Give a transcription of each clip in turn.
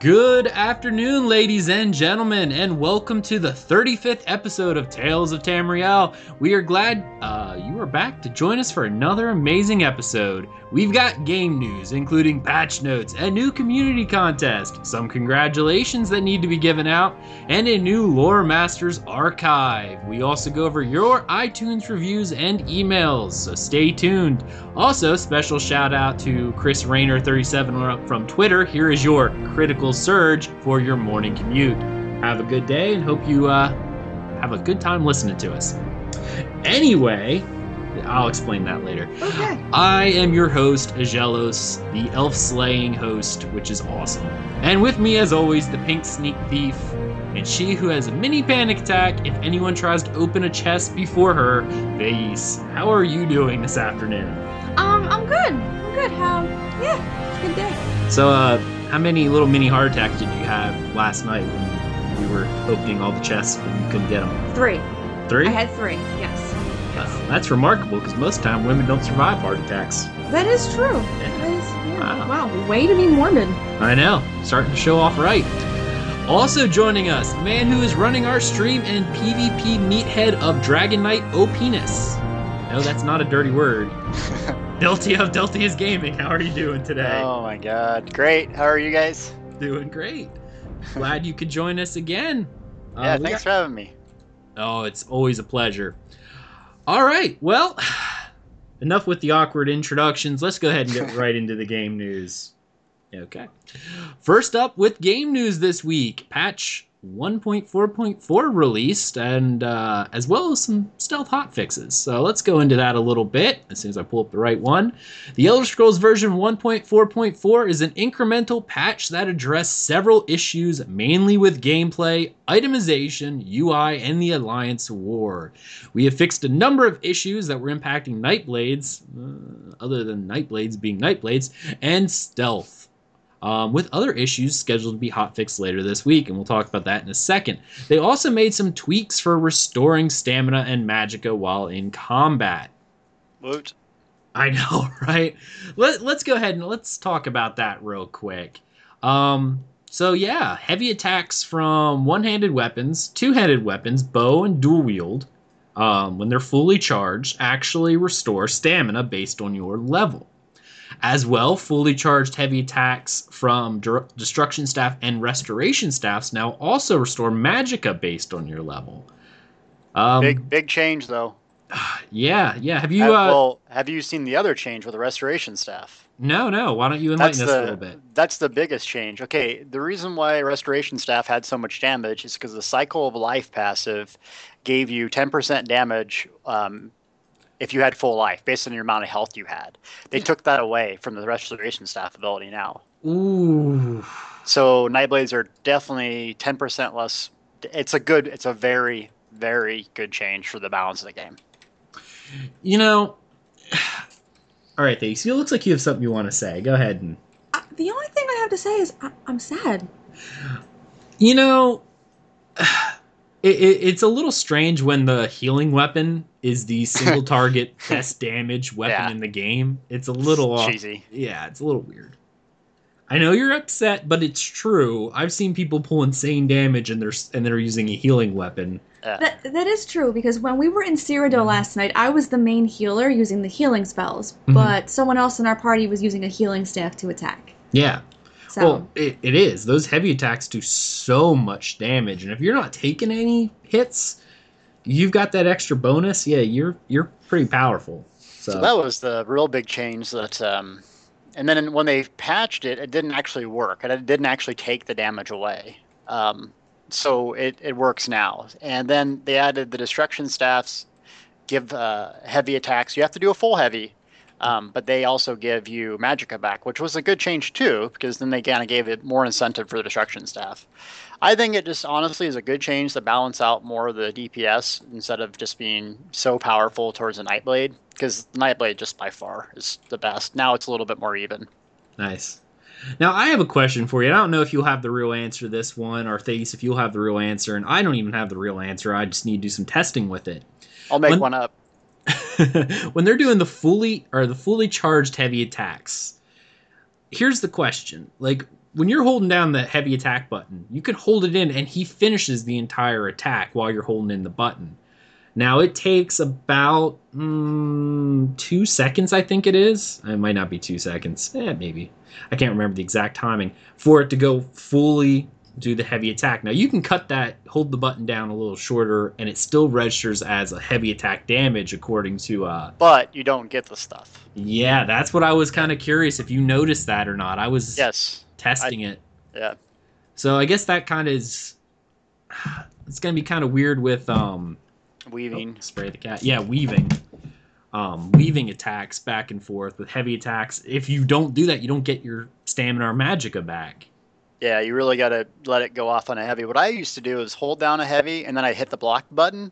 Good afternoon, ladies and gentlemen, and welcome to the 35th episode of Tales of Tamriel. We are glad uh, you are back to join us for another amazing episode. We've got game news, including patch notes, a new community contest, some congratulations that need to be given out, and a new Lore Masters archive. We also go over your iTunes reviews and emails, so stay tuned. Also, special shout out to Chris Rayner37 from Twitter. Here is your critical surge for your morning commute. Have a good day and hope you uh, have a good time listening to us. Anyway, I'll explain that later. Okay. I am your host, Agelos, the elf slaying host, which is awesome. And with me, as always, the pink sneak thief, and she who has a mini panic attack if anyone tries to open a chest before her, Thace. How are you doing this afternoon? Um, I'm good. I'm good. How? Yeah, good day. So, uh, how many little mini heart attacks did you have last night when you were opening all the chests and you couldn't get them? Three. Three? I had three. Yes. That's remarkable because most time women don't survive heart attacks. That is true. That is, yeah. Wow. Wow. Way to be Mormon. I know, starting to show off right. Also joining us, the man who is running our stream and PvP meathead of Dragon Knight O Penis. No, that's not a dirty word. Delty of Delty is Gaming, how are you doing today? Oh my god. Great. How are you guys? Doing great. Glad you could join us again. Uh, yeah, we thanks got- for having me. Oh, it's always a pleasure. All right, well, enough with the awkward introductions. Let's go ahead and get right into the game news. Okay. First up with game news this week, patch 1.4.4 released, and uh, as well as some stealth hotfixes. So let's go into that a little bit as soon as I pull up the right one. The Elder Scrolls version 1.4.4 is an incremental patch that addressed several issues, mainly with gameplay, itemization, UI, and the Alliance War. We have fixed a number of issues that were impacting Nightblades, uh, other than Nightblades being Nightblades, and stealth. Um, with other issues scheduled to be hotfixed later this week, and we'll talk about that in a second. They also made some tweaks for restoring stamina and magicka while in combat. Woot. I know, right? Let, let's go ahead and let's talk about that real quick. Um, so yeah, heavy attacks from one-handed weapons, two-handed weapons, bow and dual wield, um, when they're fully charged, actually restore stamina based on your level. As well, fully charged heavy attacks from destruction staff and restoration staffs now also restore magicka based on your level. Um, big big change though. yeah, yeah. Have you? Have- Uh, well, have you seen the other change with the restoration staff? no, no. Why don't you That's enlighten us the a little bit? that's the biggest change. Okay, the reason why restoration staff had so much damage is because the cycle of life passive gave you 10% damage um, if you had full life based on your amount of health you had. They took that away from the restoration staff ability now. Ooh. So Nightblades are definitely 10% less. It's a good. It's a very very good change for the balance of the game. You know. All right, Thace. It looks like you have something you want to say. Go ahead and. Uh, the only thing I have to say is I- I'm sad. You know, it, it, it's a little strange when the healing weapon is the single target best damage weapon Yeah. in the game. It's a little off. cheesy. Yeah, it's a little weird. I know you're upset, but it's true. I've seen people pull insane damage and they're and they're using a healing weapon. Yeah. That that is true because when we were in Cyrodiil last night, I was the main healer using the healing spells, Mhm. but someone else in our party was using a healing staff to attack. Yeah. So Well, it, it is. Those heavy attacks do so much damage, and if you're not taking any hits, you've got that extra bonus. Yeah, you're you're pretty powerful. So, So that was the real big change that um and then when they patched it, it didn't actually work. It didn't actually take the damage away. Um, so it, it works now. And then they added the destruction staffs give uh, heavy attacks. You have to do a full heavy, um, but they also give you magicka back, which was a good change too, because then they kind of gave it more incentive for the destruction staff. I think it just honestly is a good change to balance out more of the DPS instead of just being so powerful towards the Nightblade, because the Nightblade just by far is the best. Now it's a little bit more even. nice. Now I have a question for you. I don't know if you'll have the real answer to this one, or Thace, if you'll have the real answer, and I don't even have the real answer. I just need to do some testing with it. I'll make When- one up. when they're doing the fully or the fully charged heavy attacks, here's the question: like when you're holding down the heavy attack button, you can hold it in, and he finishes the entire attack while you're holding in the button. Now it takes about mm, two seconds, I think it is. It might not be two seconds. Eh, maybe. I can't remember the exact timing for it to go fully do the heavy attack. Now you can cut that, hold the button down a little shorter, and it still registers as a heavy attack damage according to. uh But you don't get the stuff. Yeah, that's what I was kind of curious if you noticed that or not. I was Yes. Testing it. Yeah. So I guess that kind of is. It's gonna be kind of weird with um Weaving. Oh, spray the cat. Yeah, weaving. Um, weaving attacks back and forth with heavy attacks. If you don't do that, you don't get your stamina or magicka back. Yeah, you really got to let it go off on a heavy. What I used to do is hold down a heavy and then I hit the block button,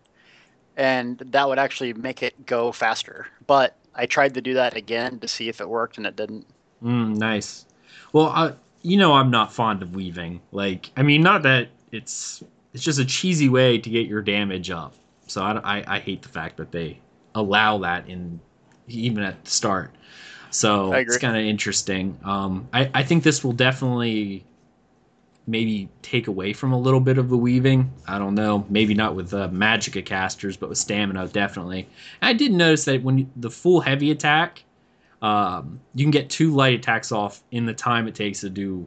and that would actually make it go faster. But I tried to do that again to see if it worked, and it didn't. Mm, nice. Well, I, you know, I'm not fond of weaving. Like, I mean, not that it's it's just a cheesy way to get your damage up. So I, I, I hate the fact that they allow that in even at the start. So it's kind of interesting. Um, I, I think this will definitely maybe take away from a little bit of the weaving. I don't know. Maybe not with uh, magicka casters, but with stamina, definitely. I did notice that when you, the full heavy attack, um, you can get two light attacks off in the time it takes to do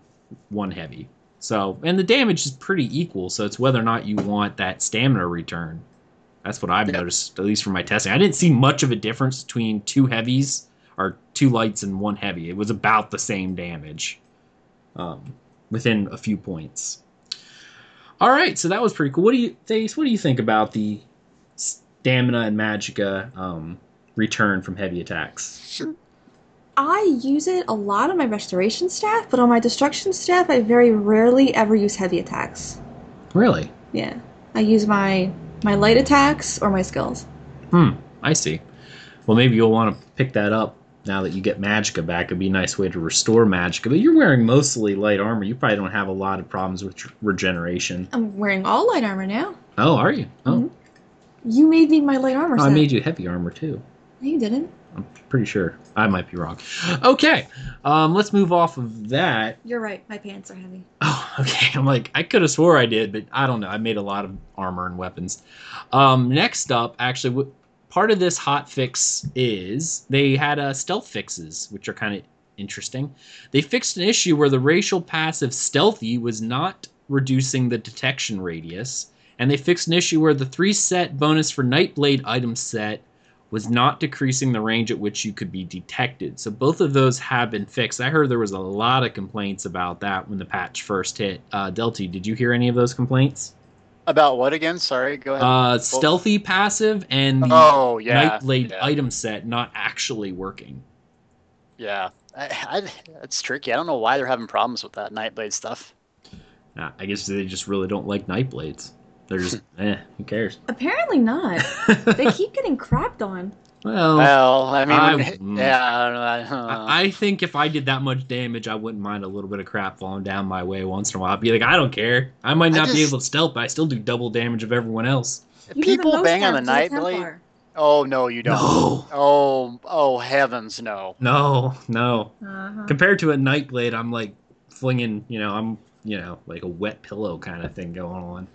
one heavy. So, and the damage is pretty equal. So it's whether or not you want that stamina return. That's what I've Yeah. noticed, at least from my testing. I didn't see much of a difference between two heavies or two lights and one heavy. It was about the same damage, um, within a few points. All right, so that was pretty cool. What do you, Thace, what do you think about the stamina and magicka um, return from heavy attacks? I use it a lot on my restoration staff, but on my destruction staff, I very rarely ever use heavy attacks. Really? Yeah, I use my my light attacks or my skills. Hmm, I see. Well, maybe you'll want to pick that up now that you get magicka back. It'd be a nice way to restore magicka. But you're wearing mostly light armor. You probably don't have a lot of problems with regeneration. I'm wearing all light armor now. Oh, are you? Oh, Mhm. You made me my light armor Oh, I made you heavy armor too. No, you didn't. I'm pretty sure. I might be wrong. Okay, um, let's move off of that. You're right. My pants are heavy. Oh, okay. I'm like, I could have swore I did, but I don't know. I made a lot of armor and weapons. Um, next up, actually, w- part of this hot fix is they had uh, stealth fixes, which are kind of interesting. They fixed an issue where the racial passive stealthy was not reducing the detection radius, and they fixed an issue where the three set bonus for Nightblade item set was not decreasing the range at which you could be detected. So both of those have been fixed. I heard there was a lot of complaints about that when the patch first hit. Uh, Delty, did you hear any of those complaints? About what again? Sorry, go ahead. Uh, stealthy passive and the oh yeah, Nightblade yeah. item set not actually working. Yeah, I, I, it's tricky. I don't know why they're having problems with that Nightblade stuff. Uh, I guess they just really don't like Nightblades. They're just, eh, who cares? Apparently not. they keep getting crapped on. well, Well, I mean, I- when- yeah, I don't know. I, don't know. I I think if I did that much damage, I wouldn't mind a little bit of crap falling down my way once in a while. I'd be like, I don't care. I might I not be able to stealth, but I still do double damage of everyone else. You people bang on the Nightblade. Oh no, you don't. No, Oh, oh heavens, no. no, no. Uh-huh. Compared to a Nightblade, I'm like flinging, you know, I'm, you know, like a wet pillow kind of thing going on.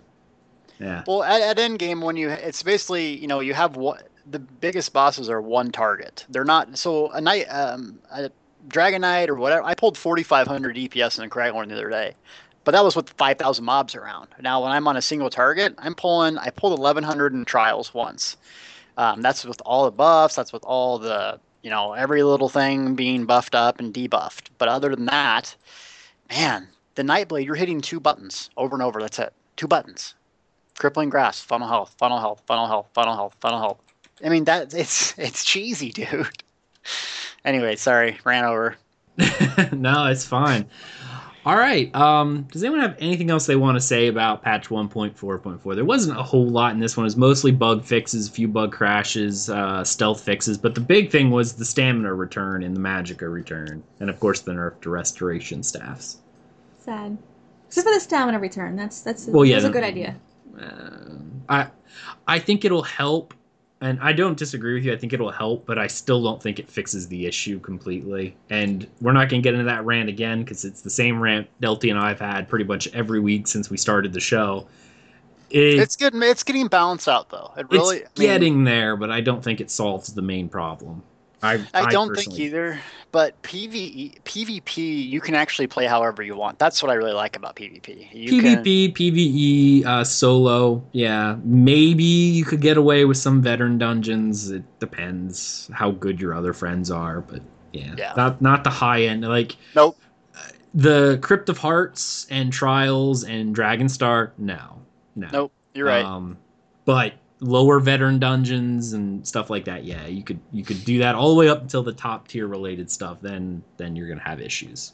Yeah. Well, at, at endgame, when you it's basically you know you have what the biggest bosses are one target. They're not so a night um a Dragon Knight or whatever. I pulled 4,500 DPS in a Craglorn the other day, but that was with 5,000 mobs around. Now when I'm on a single target, I'm pulling. I pulled 1,100 in trials once. Um, that's with all the buffs. That's with all the you know every little thing being buffed up and debuffed. But other than that, man, the Nightblade, you're hitting two buttons over and over. That's it. Two buttons. Crippling grasp, funnel health, funnel health, funnel health, funnel health, funnel health. I mean that it's it's cheesy, dude. anyway, sorry, ran over. no, it's fine. All right. Um, does anyone have anything else they want to say about patch 1.4.4? There wasn't a whole lot in this one. It was mostly bug fixes, a few bug crashes, uh, stealth fixes, but the big thing was the stamina return and the magicka return, and of course the nerf to restoration staffs. Sad. Except for the stamina return. That's that's Well, yeah, that's a good idea. Uh, I I think it'll help, and I don't disagree with you. I think it'll help, but I still don't think it fixes the issue completely. And we're not going to get into that rant again because it's the same rant Delty and I've had pretty much every week since we started the show. It, It's getting it's getting balanced out though. It really it's I mean, getting there, but I don't think it solves the main problem. I I don't think either. But PVE PvP you can actually play however you want. That's what I really like about PvP. You can, PvP, PvE, uh, solo, yeah. Maybe you could get away with some veteran dungeons. It depends how good your other friends are, but yeah, Yeah. not not the high end. Like Nope. the Crypt of Hearts and Trials and Dragonstar, no, no. Nope. You're right. Um, but lower veteran dungeons and stuff like that, yeah, you could you could do that all the way up until the top tier related stuff. Then then you're gonna have issues.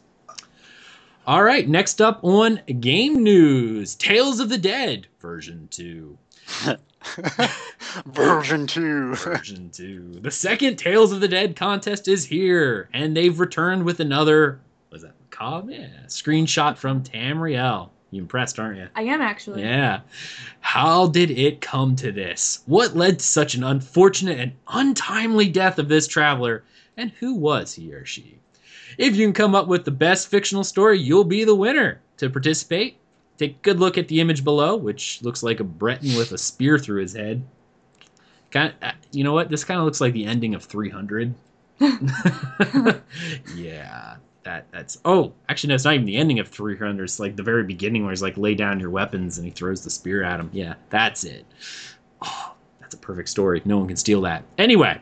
All right, next up on game news, Tales of the Dead version two. Version two. Version two. The second Tales of the Dead contest is here, and they've returned with another. Was that Cobb? Yeah, screenshot from Tamriel. You impressed, aren't you? I am actually. Yeah. How did it come to this? What led to such an unfortunate and untimely death of this traveler? And who was he or she? If you can come up with the best fictional story, you'll be the winner. To participate, take a good look at the image below, which looks like a Breton with a spear through his head. Kind uh, you know what? This kind of looks like the ending of 300. yeah, that that's. Oh, actually, no, it's not even the ending of 300. It's like the very beginning where he's like, lay down your weapons and he throws the spear at him. Yeah, that's it. Oh, that's a perfect story. No one can steal that. Anyway,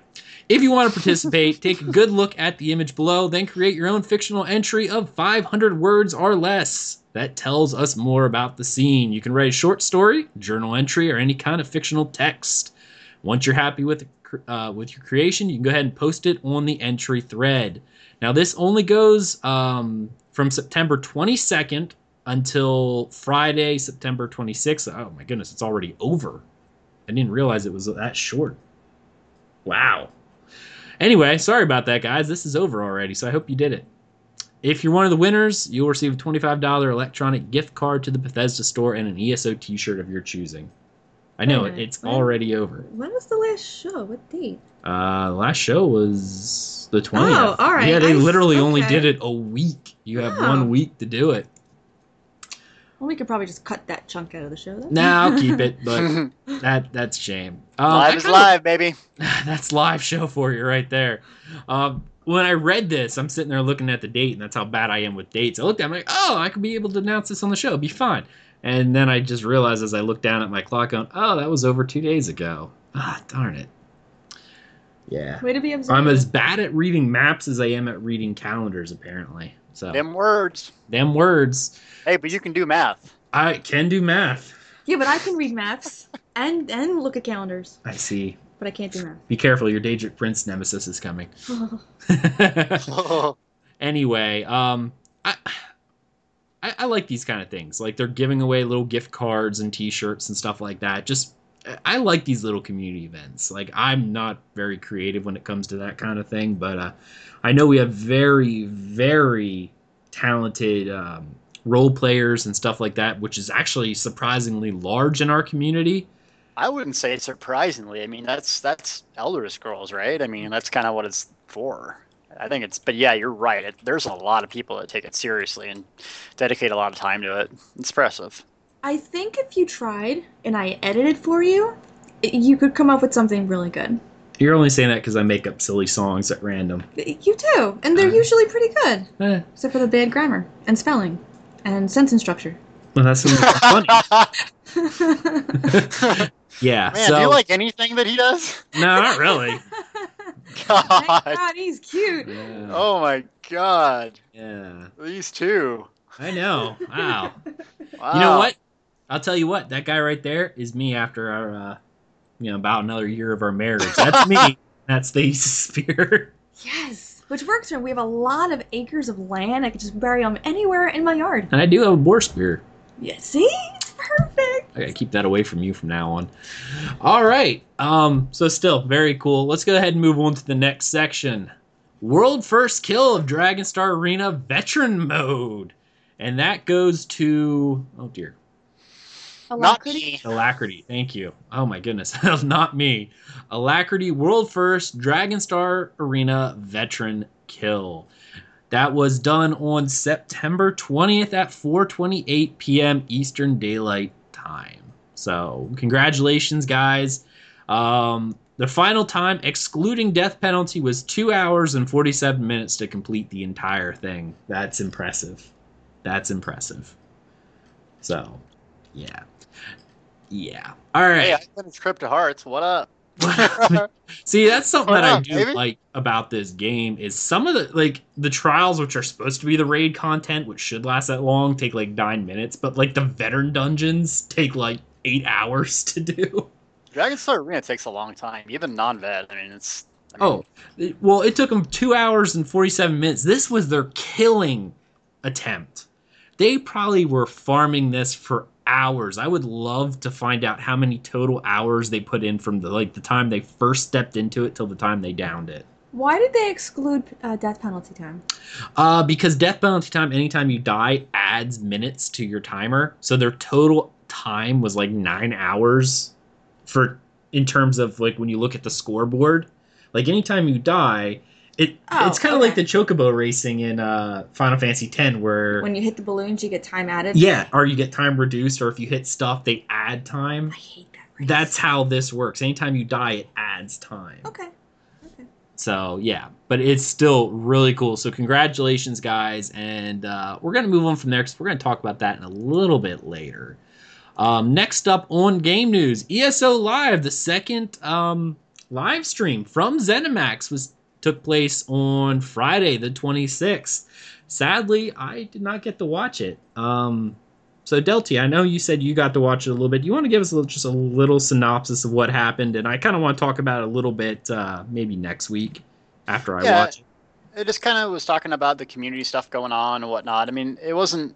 if you want to participate, take a good look at the image below, then create your own fictional entry of 500 words or less. That tells us more about the scene. You can write a short story, journal entry, or any kind of fictional text. Once you're happy with uh, with your creation, you can go ahead and post it on the entry thread. Now, this only goes um, from September 22nd until Friday, September 26th. Oh my goodness, it's already over. I didn't realize it was that short. Wow. Anyway, sorry about that, guys. This is over already, so I hope you did it. If you're one of the winners, you'll receive a $25 electronic gift card to the Bethesda store and an ESO t shirt of your choosing. I know Wait it, it's when- already over. When was the last show? What date? Uh, last show was the 20th. Oh, all right. Yeah, they I- literally only did it a week. You have Oh. one week to do it. Well, we could probably just cut that chunk out of the show. Then. Nah, I'll keep it, but that that's shame. Um, live is kinda- live, baby. that's live show for you right there. Um, when I read this, I'm sitting there looking at the date, and that's how bad I am with dates. I looked at it, I'm like, oh, I could be able to announce this on the show. It'd be fine. And then I just realized as I looked down at my clock, going, oh, that was over two days ago. Ah, darn it. Yeah. Way to be observant. I'm as bad at reading maps as I am at reading calendars, apparently. So, Them words. them words. Hey, but you can do math. I can do math. Yeah, but I can read maps and and look at calendars, I see. but I can't do math. Be careful, your Daedric Prince nemesis is coming. anyway, um, I, I I like these kind of things. Like they're giving away little gift cards and T-shirts and stuff like that. Just I like these little community events. Like I'm not very creative when it comes to that kind of thing, but uh, I know we have very very talented um, role players and stuff like that, which is actually surprisingly large in our community. I wouldn't say surprisingly. I mean, that's that's Elder Scrolls, right? I mean, that's kind of what it's for. I think it's, but yeah, you're right. It, there's a lot of people that take it seriously and dedicate a lot of time to it. It's impressive. I think if you tried and I edited for you, it- you could come up with something really good. You're only saying that because I make up silly songs at random. You do, and they're Uh. usually pretty good, Eh, except for the bad grammar and spelling and sentence structure. well, that's funny. yeah. Man, so do you like anything that he does? no, not really. Thank God. God, he's cute. Yeah. Oh my God. yeah. These two. I know. Wow. Wow. You know what? I'll tell you what. That guy right there is me after our, uh, you know, about another year of our marriage. That's me. That's the spear. Yes, which works for me. We have a lot of acres of land. I could just bury them anywhere in my yard. And I do have a boar spear. Yeah, see, it's perfect. I gotta keep that away from you from now on. All right. Um. So still very cool. Let's go ahead and move on to the next section. World first kill of Dragonstar Arena veteran mode, and that goes to oh dear Alacrity. Alacrity. Thank you. Oh my goodness, not me. Alacrity world first Dragonstar Arena veteran kill. That was done on September 20th at 4:28 p.m. Eastern Daylight Time. So, congratulations guys. Um the final time excluding death penalty was 2 hours and 47 minutes to complete the entire thing. That's impressive. That's impressive. So, yeah. Yeah. All right. Hey, I finished Crypt of Hearts. What up? See, that's something that I uh-huh, do baby? like about this game is some of the like the trials which are supposed to be the raid content, which should last that long, take like nine minutes, but like the veteran dungeons take like eight hours to do. Dragon Dragonstar Arena takes a long time, even non-vet. I mean, it's. I mean, Oh, well, it took them two hours and forty-seven minutes. This was their killing attempt. They probably were farming this for hours. I would love to find out how many total hours they put in from the like the time they first stepped into it till the time they downed it. Why did they exclude uh, death penalty time? Uh, because death penalty time, anytime you die, adds minutes to your timer. So their total time was like nine hours for in terms of like when you look at the scoreboard. Like anytime you die, it Oh, it's kind of like the chocobo racing in uh, Final Fantasy X, where When you hit the balloons, you get time added. yeah, or you get time reduced, or if you hit stuff, they add time. I hate that. Race. That's how this works. Anytime you die, it adds time. okay. Okay. So yeah, but it's still really cool. So congratulations, guys, and uh, we're gonna move on from there because we're gonna talk about that in a little bit later. Um, next up on game news, ESO Live, the second um, live stream from ZeniMax was took place on Friday, the 26th. Sadly, I did not get to watch it. Um, so Delty, I know you said you got to watch it a little bit. You want to give us a little, just a little synopsis of what happened, and I kind of want to talk about it a little bit, uh, maybe next week after I Yeah. watch it. it just kind of was talking about the community stuff going on and whatnot. I mean, it wasn't.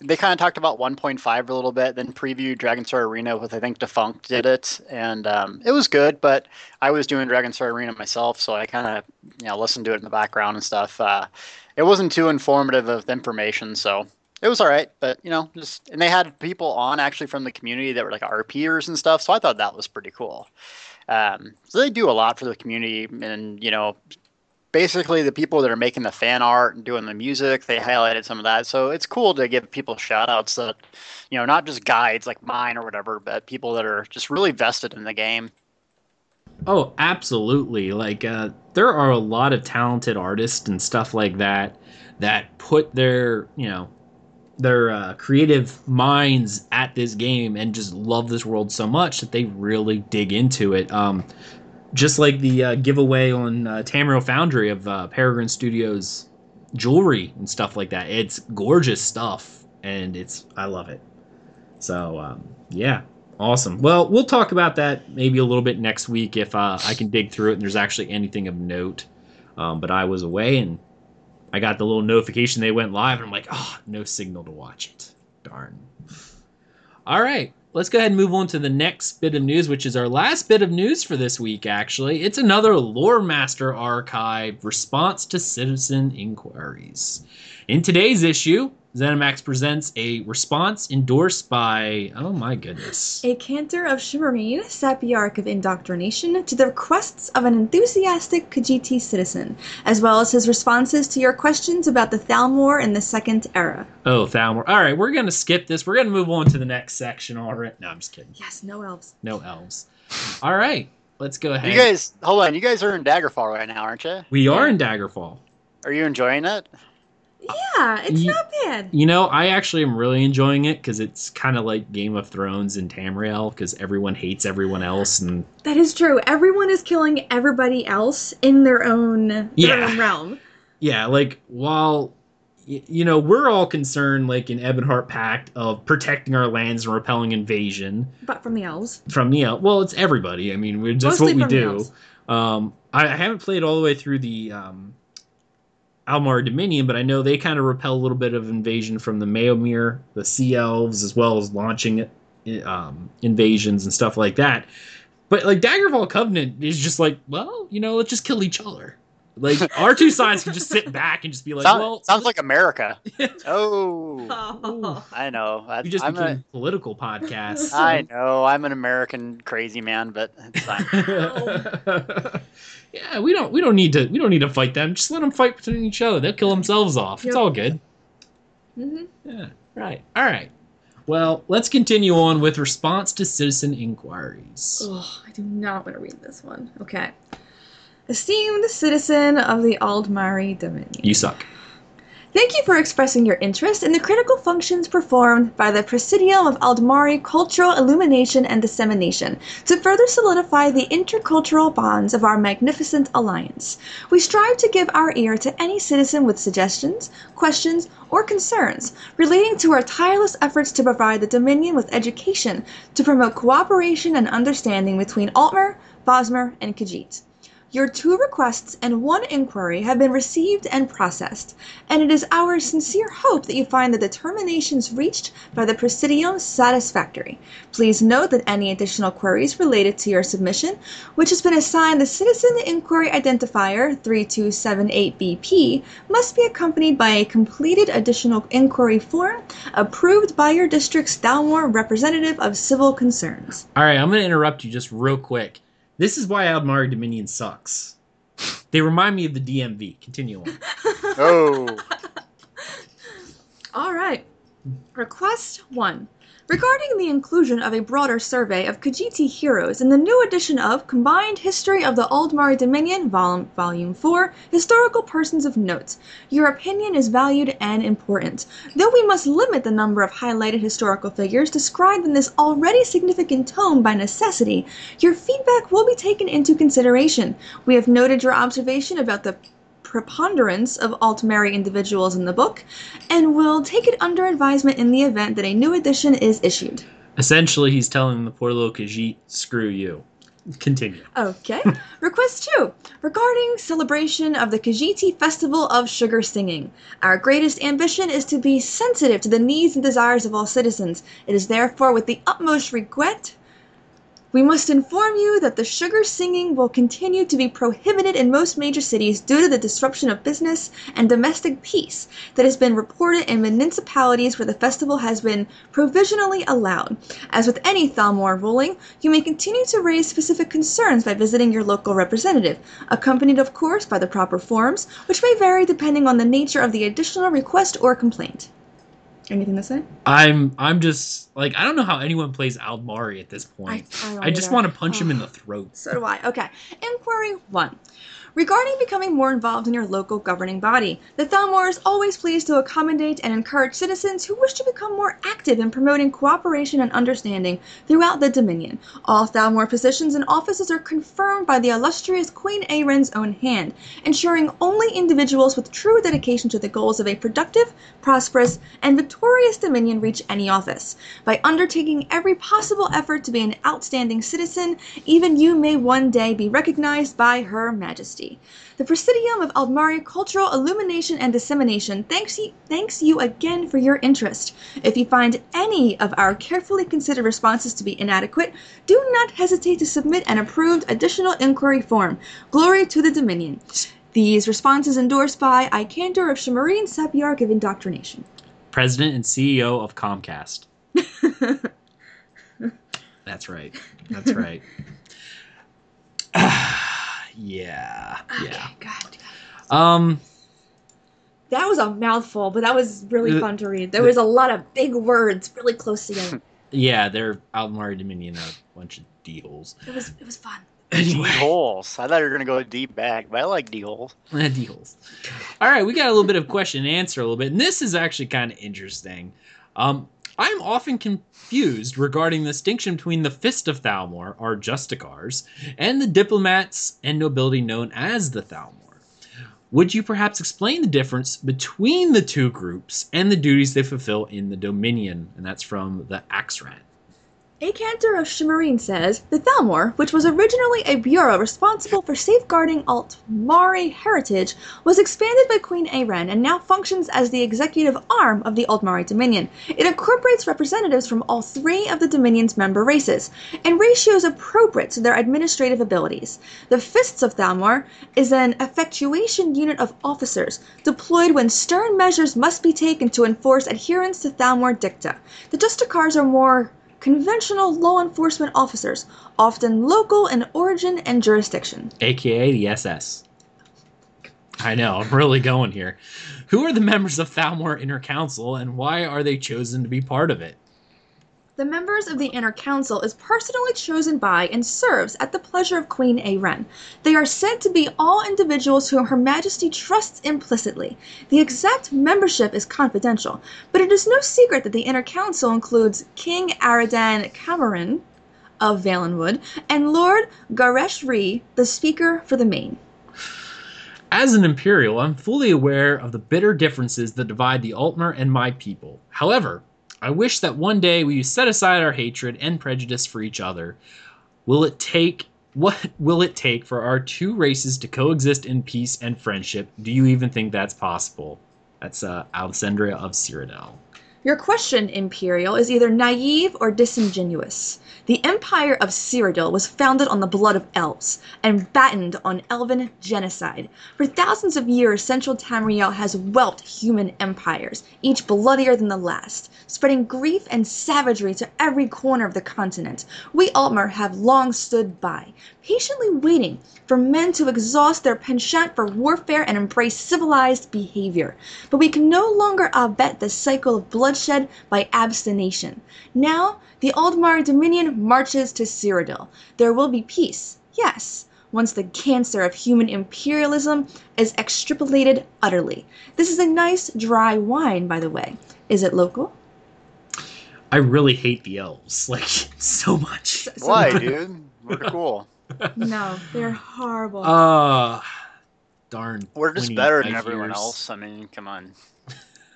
They kind of talked about 1.5 a little bit, then previewed Dragonstar Arena with I think Defunct did it, and um, it was good. But I was doing Dragonstar Arena myself, so I kind of you know listened to it in the background and stuff. Uh, it wasn't too informative of information, so it was all right. But you know, just and they had people on actually from the community that were like RPers and stuff, so I thought that was pretty cool. Um, so they do a lot for the community, and you know, basically the people that are making the fan art and doing the music they highlighted some of that so it's cool to give people shout outs that you know not just guides like mine or whatever but people that are just really vested in the game Oh, absolutely. Like uh there are a lot of talented artists and stuff like that that put their, you know, their uh, creative minds at this game and just love this world so much that they really dig into it. Um just like the uh, giveaway on uh, Tamriel Foundry of uh, Peregrine Studios jewelry and stuff like that. It's gorgeous stuff and it's I love it. So um, yeah, awesome. Well, we'll talk about that maybe a little bit next week if uh, I can dig through it and there's actually anything of note. Um, but I was away and I got the little notification they went live and I'm like, oh, no signal to watch it. Darn. All right, let's go ahead and move on to the next bit of news, which is our last bit of news for this week, actually. It's another Lore Master Archive response to citizen inquiries. In today's issue, ZeniMax presents a response endorsed by, oh my goodness. A cantor of Shimmerene, Sapiarch of Indoctrination, to the requests of an enthusiastic Khajiiti citizen, as well as his responses to your questions about the Thalmor in the Second Era. Oh, Thalmor. All right, we're going to skip this. We're going to move on to the next section already. No, I'm just kidding. Yes, no elves. No elves. All right, let's go ahead. You guys, hold on. You guys are in Daggerfall right now, aren't you? we are in Daggerfall. Are you enjoying it? Yeah, it's Ye- not bad. You know, I actually am really enjoying it because it's kind of like Game of Thrones and Tamriel because everyone hates everyone else, and That is true. Everyone is killing everybody else in their own, their Yeah. own realm. yeah, like while you know we're all concerned, like in Ebonheart Pact, of protecting our lands and repelling invasion But from the elves. from the el- well, it's everybody. I mean, we're just Mostly what we do. Um, I, I haven't played all the way through the um, Aldmeri Dominion, but I know they kind of repel a little bit of invasion from the Maormer, the Sea Elves, as well as launching um, invasions and stuff like that. But like Daggerfall Covenant is just like, well, you know, let's just kill each other. Like our two sides can just sit back and just be like, Sound- well, sounds like America. oh, Oh. I know. I, we just I'm became a, political podcast. I know. I'm an American crazy man, but it's fine. yeah, we don't we don't need to we don't need to fight them. Just let them fight between each other. They'll kill themselves off. It's all good. hmm Yeah, right. All right. Well, let's continue on with response to citizen inquiries. Oh, I do not want to read this one. Okay. Esteemed citizen of the Aldmeri Dominion. You suck. Thank you for expressing your interest in the critical functions performed by the Presidium of Aldmeri Cultural Illumination and Dissemination to further solidify the intercultural bonds of our magnificent alliance. We strive to give our ear to any citizen with suggestions, questions, or concerns relating to our tireless efforts to provide the Dominion with education to promote cooperation and understanding between Altmer, Bosmer, and Khajiit. Your two requests and one inquiry have been received and processed, and it is our sincere hope that you find the determinations reached by the Presidium satisfactory. Please note that any additional queries related to your submission, which has been assigned the Citizen Inquiry Identifier 3278BP, must be accompanied by a completed additional inquiry form approved by your district's Thalmor Representative of Civil Concerns. All right, I'm going to interrupt you just real quick. This is why Aldmeri Dominion sucks. They remind me of the DMV. Continue on. oh, All right. Request 1. Regarding the inclusion of a broader survey of Khajiiti heroes in the new edition of Combined History of the Aldmeri Dominion, Vol- Volume 4, Historical Persons of Note, your opinion is valued and important. Though we must limit the number of highlighted historical figures described in this already significant tome by necessity, your feedback will be taken into consideration. We have noted your observation about the preponderance of Altmeri individuals in the book, and will take it under advisement in the event that a new edition is issued. Essentially, he's telling the poor little Khajiit, screw you. Continue. Okay. Request 2. Regarding celebration of the Khajiiti Festival of Sugar Singing. Our greatest ambition is to be sensitive to the needs and desires of all citizens. It is therefore with the utmost regret we must inform you that the sugar singing will continue to be prohibited in most major cities due to the disruption of business and domestic peace that has been reported in municipalities where the festival has been provisionally allowed. As with any Thalmor ruling, you may continue to raise specific concerns by visiting your local representative, accompanied, of course, by the proper forms, which may vary depending on the nature of the additional request or complaint. Anything to say? I'm I'm just like I don't know how anyone plays Aldmeri at this point. I- I I, just want to punch him in the throat. So do I. Okay. Inquiry 1. Regarding becoming more involved in your local governing body, the Thalmor is always pleased to accommodate and encourage citizens who wish to become more active in promoting cooperation and understanding throughout the Dominion. All Thalmor positions and offices are confirmed by the illustrious Queen Ayrenn's own hand, ensuring only individuals with true dedication to the goals of a productive, prosperous, and victorious Dominion reach any office. By undertaking every possible effort to be an outstanding citizen, even you may one day be recognized by Her Majesty. The Presidium of Aldmeri Cultural Illumination and Dissemination thanks you, thanks you again for your interest. If you find any of our carefully considered responses to be inadequate, do not hesitate to submit an approved additional inquiry form. Glory to the Dominion. These responses endorsed by Icantor of Shimmerene Sapiarch of Indoctrination. president and CEO of Comcast. That's right. That's right. yeah. Yeah. God. Um That was a mouthful, but that was really The- fun to read. There was a lot of big words really close together. yeah, they're Aldmeri Dominion are a bunch of D holes. It was it was fun. D holes. I thought you were gonna go deep back, but I like D holes. D holes. All right, we got a little bit of question and answer a little bit, and this is actually kind of interesting. Um, I'm often confused regarding the distinction between the Fist of Thalmor, our Justiciars, and the diplomats and nobility known as the Thalmor. Would you perhaps explain the difference between the two groups and the duties they fulfill in the Dominion? And that's from the Axran. A Cantor of Shimmerene says the Thalmor, which was originally a bureau responsible for safeguarding Altmeri heritage, was expanded by Queen Ayrenn and now functions as the executive arm of the Aldmeri Dominion. It incorporates representatives from all three of the Dominion's member races, and ratios appropriate to their administrative abilities. The Fists of Thalmor is an effectuation unit of officers deployed when stern measures must be taken to enforce adherence to Thalmor dicta. The Justiciars are more conventional law enforcement officers, often local in origin and jurisdiction. aka the SS. I know, I'm really going here. Who are the members of Thalmor Inner Council and why are they chosen to be part of it? The members of the Inner Council is personally chosen by and serves at the pleasure of Queen Ayrenn. They are said to be all individuals whom Her Majesty trusts implicitly. The exact membership is confidential, but it is no secret that the Inner Council includes King Aradan Cameron of Valenwood and Lord Gharesh-ri, the Speaker for the Mane. As an Imperial, I'm fully aware of the bitter differences that divide the Altmer and my people. However, I wish that one day we set aside our hatred and prejudice for each other. Will it take what will it take for our two races to coexist in peace and friendship? Do you even think that's possible? That's uh, Alessandria of Cyrodiil. Your question, Imperial, is either naive or disingenuous. The Empire of Cyrodiil was founded on the blood of elves and battened on elven genocide. For thousands of years, Central Tamriel has whelped human empires, each bloodier than the last, spreading grief and savagery to every corner of the continent. We Altmer have long stood by, patiently waiting for men to exhaust their penchant for warfare and embrace civilized behavior. But we can no longer abet the cycle of bloodshed by abstination. Now, the Aldmeri Dominion marches to Cyrodiil. There will be peace, yes, once the cancer of human imperialism is extirpated utterly. This is a nice dry wine, by the way. Is it local? I really hate the elves, like so much. Why, dude? We're cool. No, they're horrible. Uh darn. We're just better than everyone ears. else. I mean, come on.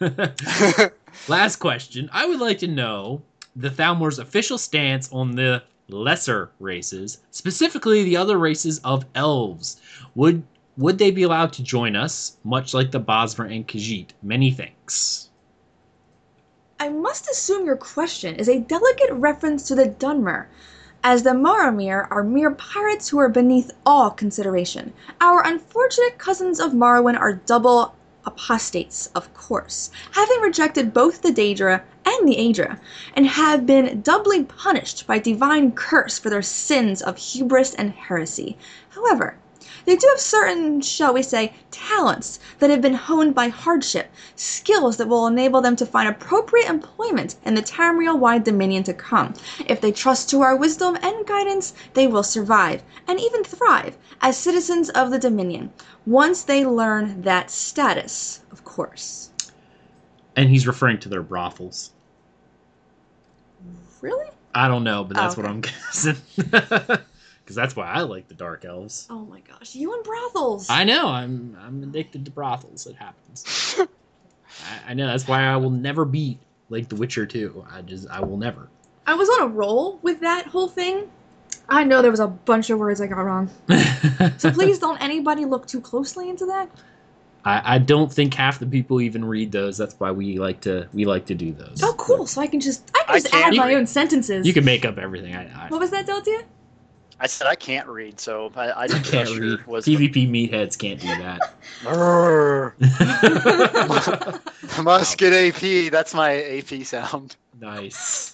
Last question. I would like to know the Thalmor's official stance on the lesser races, specifically the other races of elves. Would would they be allowed to join us, much like the Bosmer and Khajiit? Many thanks. I must assume your question is a delicate reference to the Dunmer, as the Maormer are mere pirates who are beneath all consideration. Our unfortunate cousins of Morrowind are double apostates, of course, having rejected both the Daedra and the Aedra, and have been doubly punished by divine curse for their sins of hubris and heresy. However, they do have certain, shall we say, talents that have been honed by hardship, skills that will enable them to find appropriate employment in the Tamriel wide dominion to come. If they trust to our wisdom and guidance, they will survive, and even thrive, as citizens of the dominion, once they learn that status, of course. And he's referring to their brothels. Really? I don't know, but that's Oh, what. I'm guessing. Because that's why I like the dark elves. Oh my gosh, you and brothels! I know. I'm I'm addicted to brothels. It happens. I, I know. That's why I will never beat like The Witcher 2. I just I will never. I was on a roll with that whole thing. I know there was a bunch of words I got wrong. So please don't anybody look too closely into that. I, I don't think half the people even read those. That's why we like to we like to do those. Oh, cool. So I can just I can I just can't add my own sentences. You can make up everything. I, I What was that, Deltia? I said I can't read, so I, I I didn't can't trust read. your was PvP meatheads can't do that. Must get AP. That's my AP sound. nice.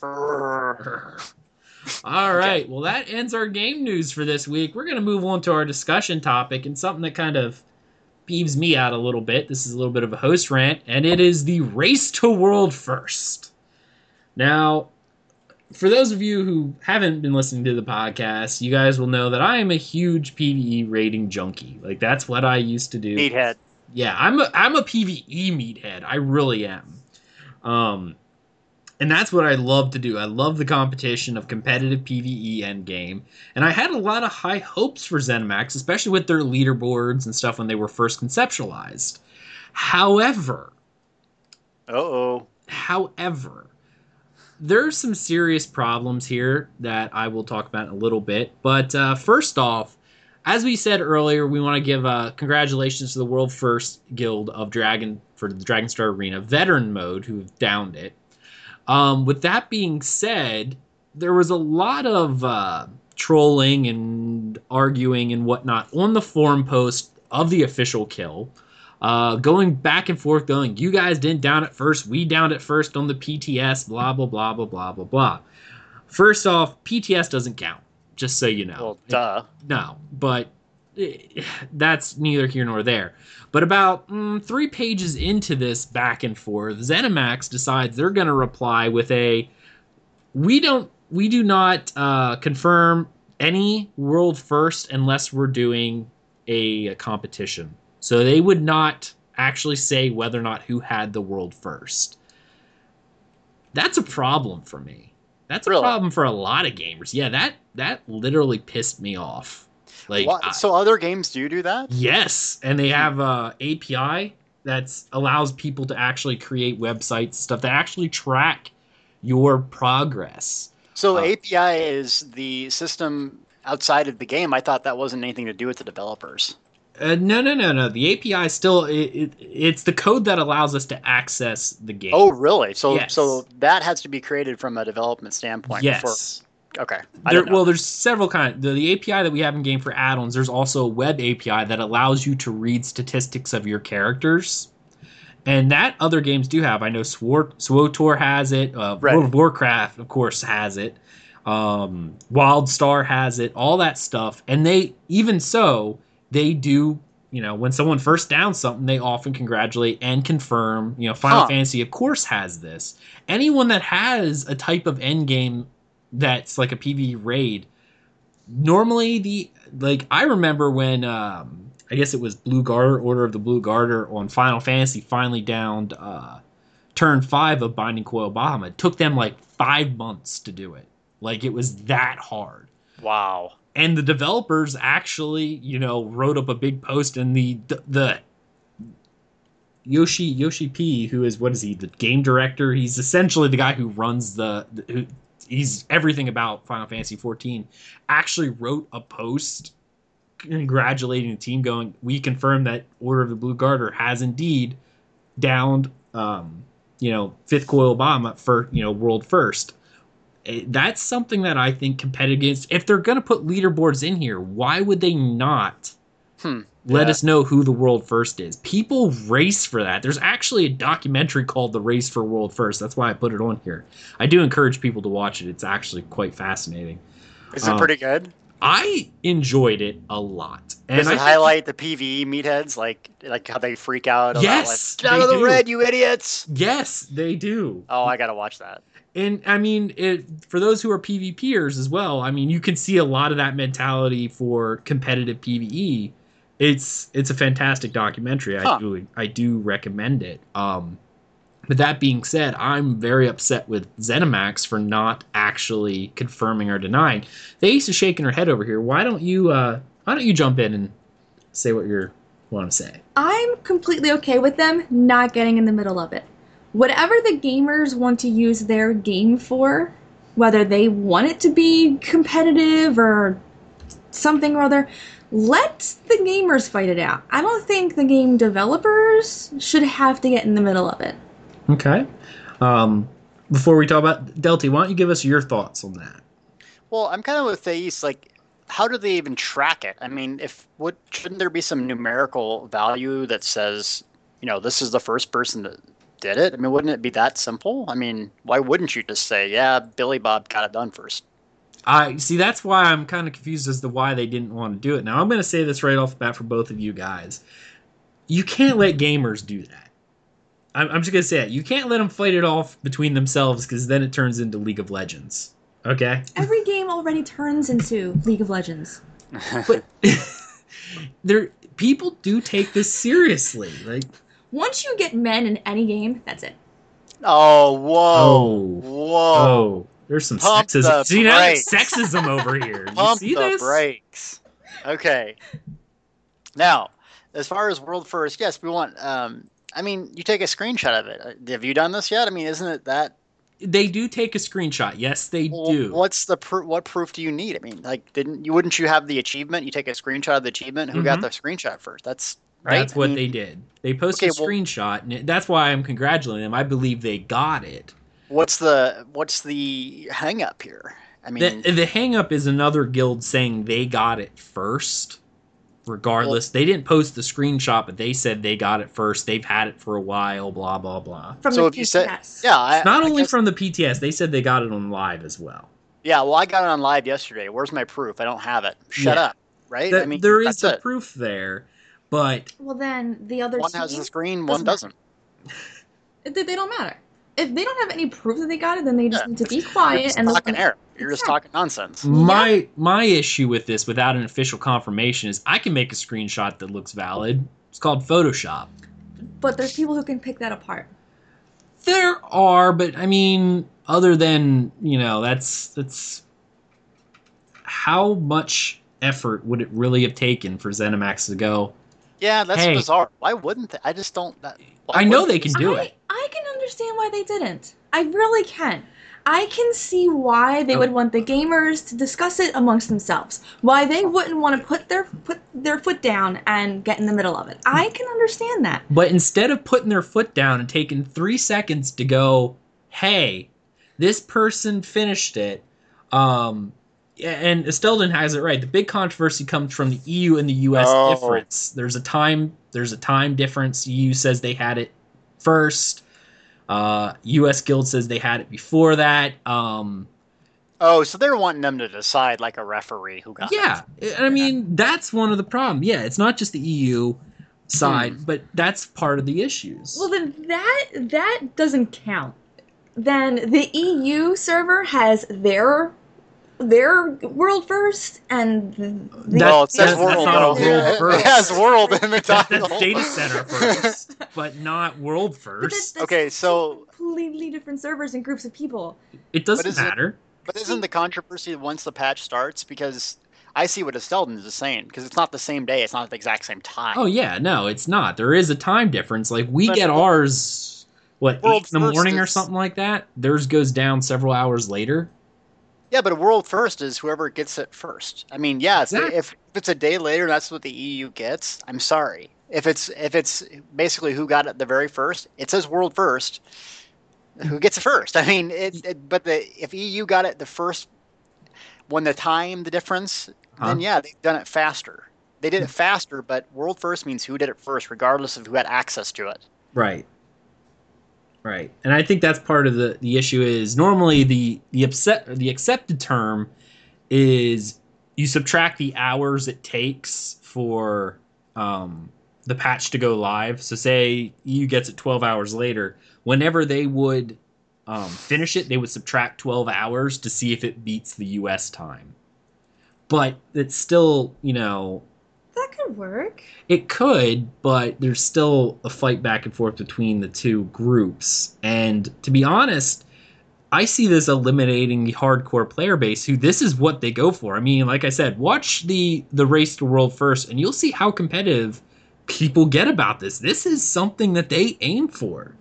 All right. Well, that ends our game news for this week. We're going to move on to our discussion topic and something that kind of peeves me out a little bit. This is a little bit of a host rant, and it is the race to world first. Now, for those of you who haven't been listening to the podcast, you guys will know that I am a huge PvE rating junkie. Like that's what I used to do. Meathead. Yeah, I'm a I'm a PVE meathead. I really am. Um and that's what I love to do. I love the competition of competitive PvE endgame. And I had a lot of high hopes for ZeniMax, especially with their leaderboards and stuff when they were first conceptualized. However, Uh oh. However, there's some serious problems here that I will talk about in a little bit. But uh, first off, as we said earlier, we want to give uh, congratulations to the world first guild of Dragon for the Dragonstar Arena veteran mode who have downed it. Um, with that being said, there was a lot of uh, trolling and arguing and whatnot on the forum post of the official kill uh, going back and forth, going, you guys didn't down it first, we downed it first on the PTS, blah, blah, blah, blah, blah, blah, blah. First off, PTS doesn't count, just so you know. Well, duh. No, but eh, that's neither here nor there. But about mm, three pages into this back and forth, ZeniMax decides they're going to reply with a we don't we do not uh, confirm any world first unless we're doing a, a competition. So they would not actually say whether or not who had the world first. That's a problem for me. That's a Really? problem for a lot of gamers. Yeah, that that literally pissed me off. Like? I- so other games do do that? Yes, and they have a API that allows people to actually create websites stuff that actually track your progress. So Uh, API is the system outside of the game. I thought that wasn't anything to do with the developers. Uh, no, no, no, no. The API still it, it, it's the code that allows us to access the game. Oh, really? So Yes. so that has to be created from a development standpoint. yes. Before, okay. There, well, there's several kind. The, the API that we have in game for add-ons. There's also a web API that allows you to read statistics of your characters, and that other games do have. I know Swor- SWTOR has it. Uh, Right. World of Warcraft, of course, has it. Um, WildStar has it. All that stuff, and they even so they do. You know, when someone first downs something, they often congratulate and confirm. You know, Final Huh. Fantasy, of course, has this. Anyone that has a type of end game that's like a PV raid. Normally, the like I remember when um, I guess it was Blue Garter, Order of the Blue Garter on Final Fantasy finally downed uh, turn five of Binding Coil Bahamut. It took them like five months to do it. Like it was that hard. wow. And the developers actually, you know, wrote up a big post, and the the, Yoshi Yoshi P, who is what is he, the game director? He's essentially the guy who runs the, the who he's everything about Final Fantasy 14. Actually wrote a post congratulating the team, going, "We confirm that Order of the Blue Garter has indeed downed, um, you know, Fifth Coil Bomb for you know world first. Eh, That's something that I think competitive games, if they're going to put leaderboards in here, why would they not Hmm. let Yeah. us know who the world first is? People race for that. There's actually a documentary called The Race for World First. That's why I put it on here. I do encourage people to watch it. It's actually quite fascinating. Is it Um, pretty good? I enjoyed it a lot. And Does I it think- highlight the PVE meatheads, like like how they freak out? about, Yes, like, get out of the do. red, you idiots! Yes, they do. Oh, I gotta watch that. And I mean, it, for those who are PvPers as well, I mean, you can see a lot of that mentality for competitive PvE. It's it's a fantastic documentary. Huh. I do I do recommend it. Um, but that being said, I'm very upset with ZeniMax for not actually confirming or denying. They used to shaking her head over here. Why don't you uh, Why don't you jump in and say what you want to say? I'm completely okay with them not getting in the middle of it. Whatever the gamers want to use their game for, whether they want it to be competitive or something or other, let the gamers fight it out. I don't think the game developers should have to get in the middle of it. Okay. Um, before we talk about Delty, why don't you give us your thoughts on that? Well, I'm kind of with Thace. Like, how do they even track it? I mean, if what shouldn't there be some numerical value that says, you know, this is the first person that did it? I mean, wouldn't it be that simple? I mean, why wouldn't you just say, yeah, Billy Bob got it done first? I see. That's why I'm kind of confused as to why they didn't want to do it. Now I'm going to say this right off the bat for both of you guys. You can't let gamers do that. I'm, I'm just going to say it. You can't let them fight it off between themselves because then it turns into League of Legends. Okay. Every game already turns into League of Legends. But there, people do take this seriously. Like, Once you get men in any game, that's it. Oh, whoa. oh, Whoa. oh, there's some Pump the sexism. See now, sexism over here. You Pump see the this? brakes. Okay. Now, as far as world first, yes, we want. Um, I mean, you take a screenshot of it. Uh, Have you done this yet? I mean, isn't it that? They do take a screenshot. Yes, they well, do. What's the proof? What proof do you need? I mean, like, didn't you? Wouldn't you have the achievement? You take a screenshot of the achievement. Who got Mhm. the screenshot first? That's right. That's what mm-hmm. they did. They posted Okay, a well- screenshot, and that's why I'm congratulating them. I believe they got it. What's the What's the hang up here? I mean, The, the hang up is another guild saying they got it first. Regardless, they didn't post the screenshot, but they said they got it first. They've had it for a while. Blah blah blah. From so the if you said, PTS. yeah, I, Not I only guess- from the PTS, they said they got it on live as well. Yeah, well, I got it on live yesterday. Where's my proof? I don't have it. Shut Yeah. up. Right? Th- I mean, there is that's the it. proof there, but Well, then the other One has the screen, one doesn't doesn't. they, they don't matter. If they don't have any proof that they got it, then they just Yeah, need to be You're quiet just and the talking air. You're just Yeah. talking nonsense. my my issue with this, without an official confirmation, is I can make a screenshot that looks valid. It's called Photoshop. But there's people who can pick that apart. There are, but I mean, other than you know, that's that's how much effort would it really have taken for ZeniMax to go? Yeah, that's Hey. bizarre. Why wouldn't they? I just don't. That, I know they can do I, it. I can understand why they didn't. I really can. I can see why they would want the gamers to discuss it amongst themselves. Why they wouldn't want to put their put their foot down and get in the middle of it. I can understand that. But instead of putting their foot down and taking three seconds to go, hey, this person finished it, um, and Estelden has it right. The big controversy comes from the EU and the US Oh. difference. There's a time there's a time difference. EU says they had it first. Uh, US Guild says they had it before that. Um, Oh, so they're wanting them to decide like a referee who got. It. Yeah, I mean that's one of the problems. Yeah, it's not just the EU side, Hmm. but that's part of the issues. Well, then that that doesn't count. Then the EU server has their their world first, and the, That- it says world. that's not though. a world It first. has world in the That's title. data center first, but not world but first. that's- that's Okay, so- completely different servers and groups of people. It doesn't is it- matter. But isn't the controversy once the patch starts? Because I see what Estelden is saying. Because it's not the same day. It's not the exact same time. Oh yeah, no, it's not. There is a time difference. Like we But- get ours, what World eight in the first morning or something like that. Theirs goes down several hours later. Yeah, but a world first is whoever gets it first. I mean, yeah, it's, Exactly. if, if it's a day later, that's what the EU gets. I'm sorry. If it's if it's basically who got it the very first, it says world first. Who gets it first? I mean, it, it but the if EU got it the first when the time the difference, Huh? then yeah, they've done it faster. They did it hmm. faster, but world first means who did it first, regardless of who had access to it. Right. Right. And I think that's part of the the issue is normally the the upset the accepted term is you subtract the hours it takes for um the patch to go live. So say you gets it 12 hours later, whenever they would um, finish it, they would subtract 12 hours to see if it beats the US time. But it's still, you know, That could work. it could, but there's still a fight back and forth between the two groups. And to be honest, I see this eliminating the hardcore player base who this is what they go for. I mean, like I said, watch the the race to world first and you'll see how competitive people get about this. This is something that they aim for.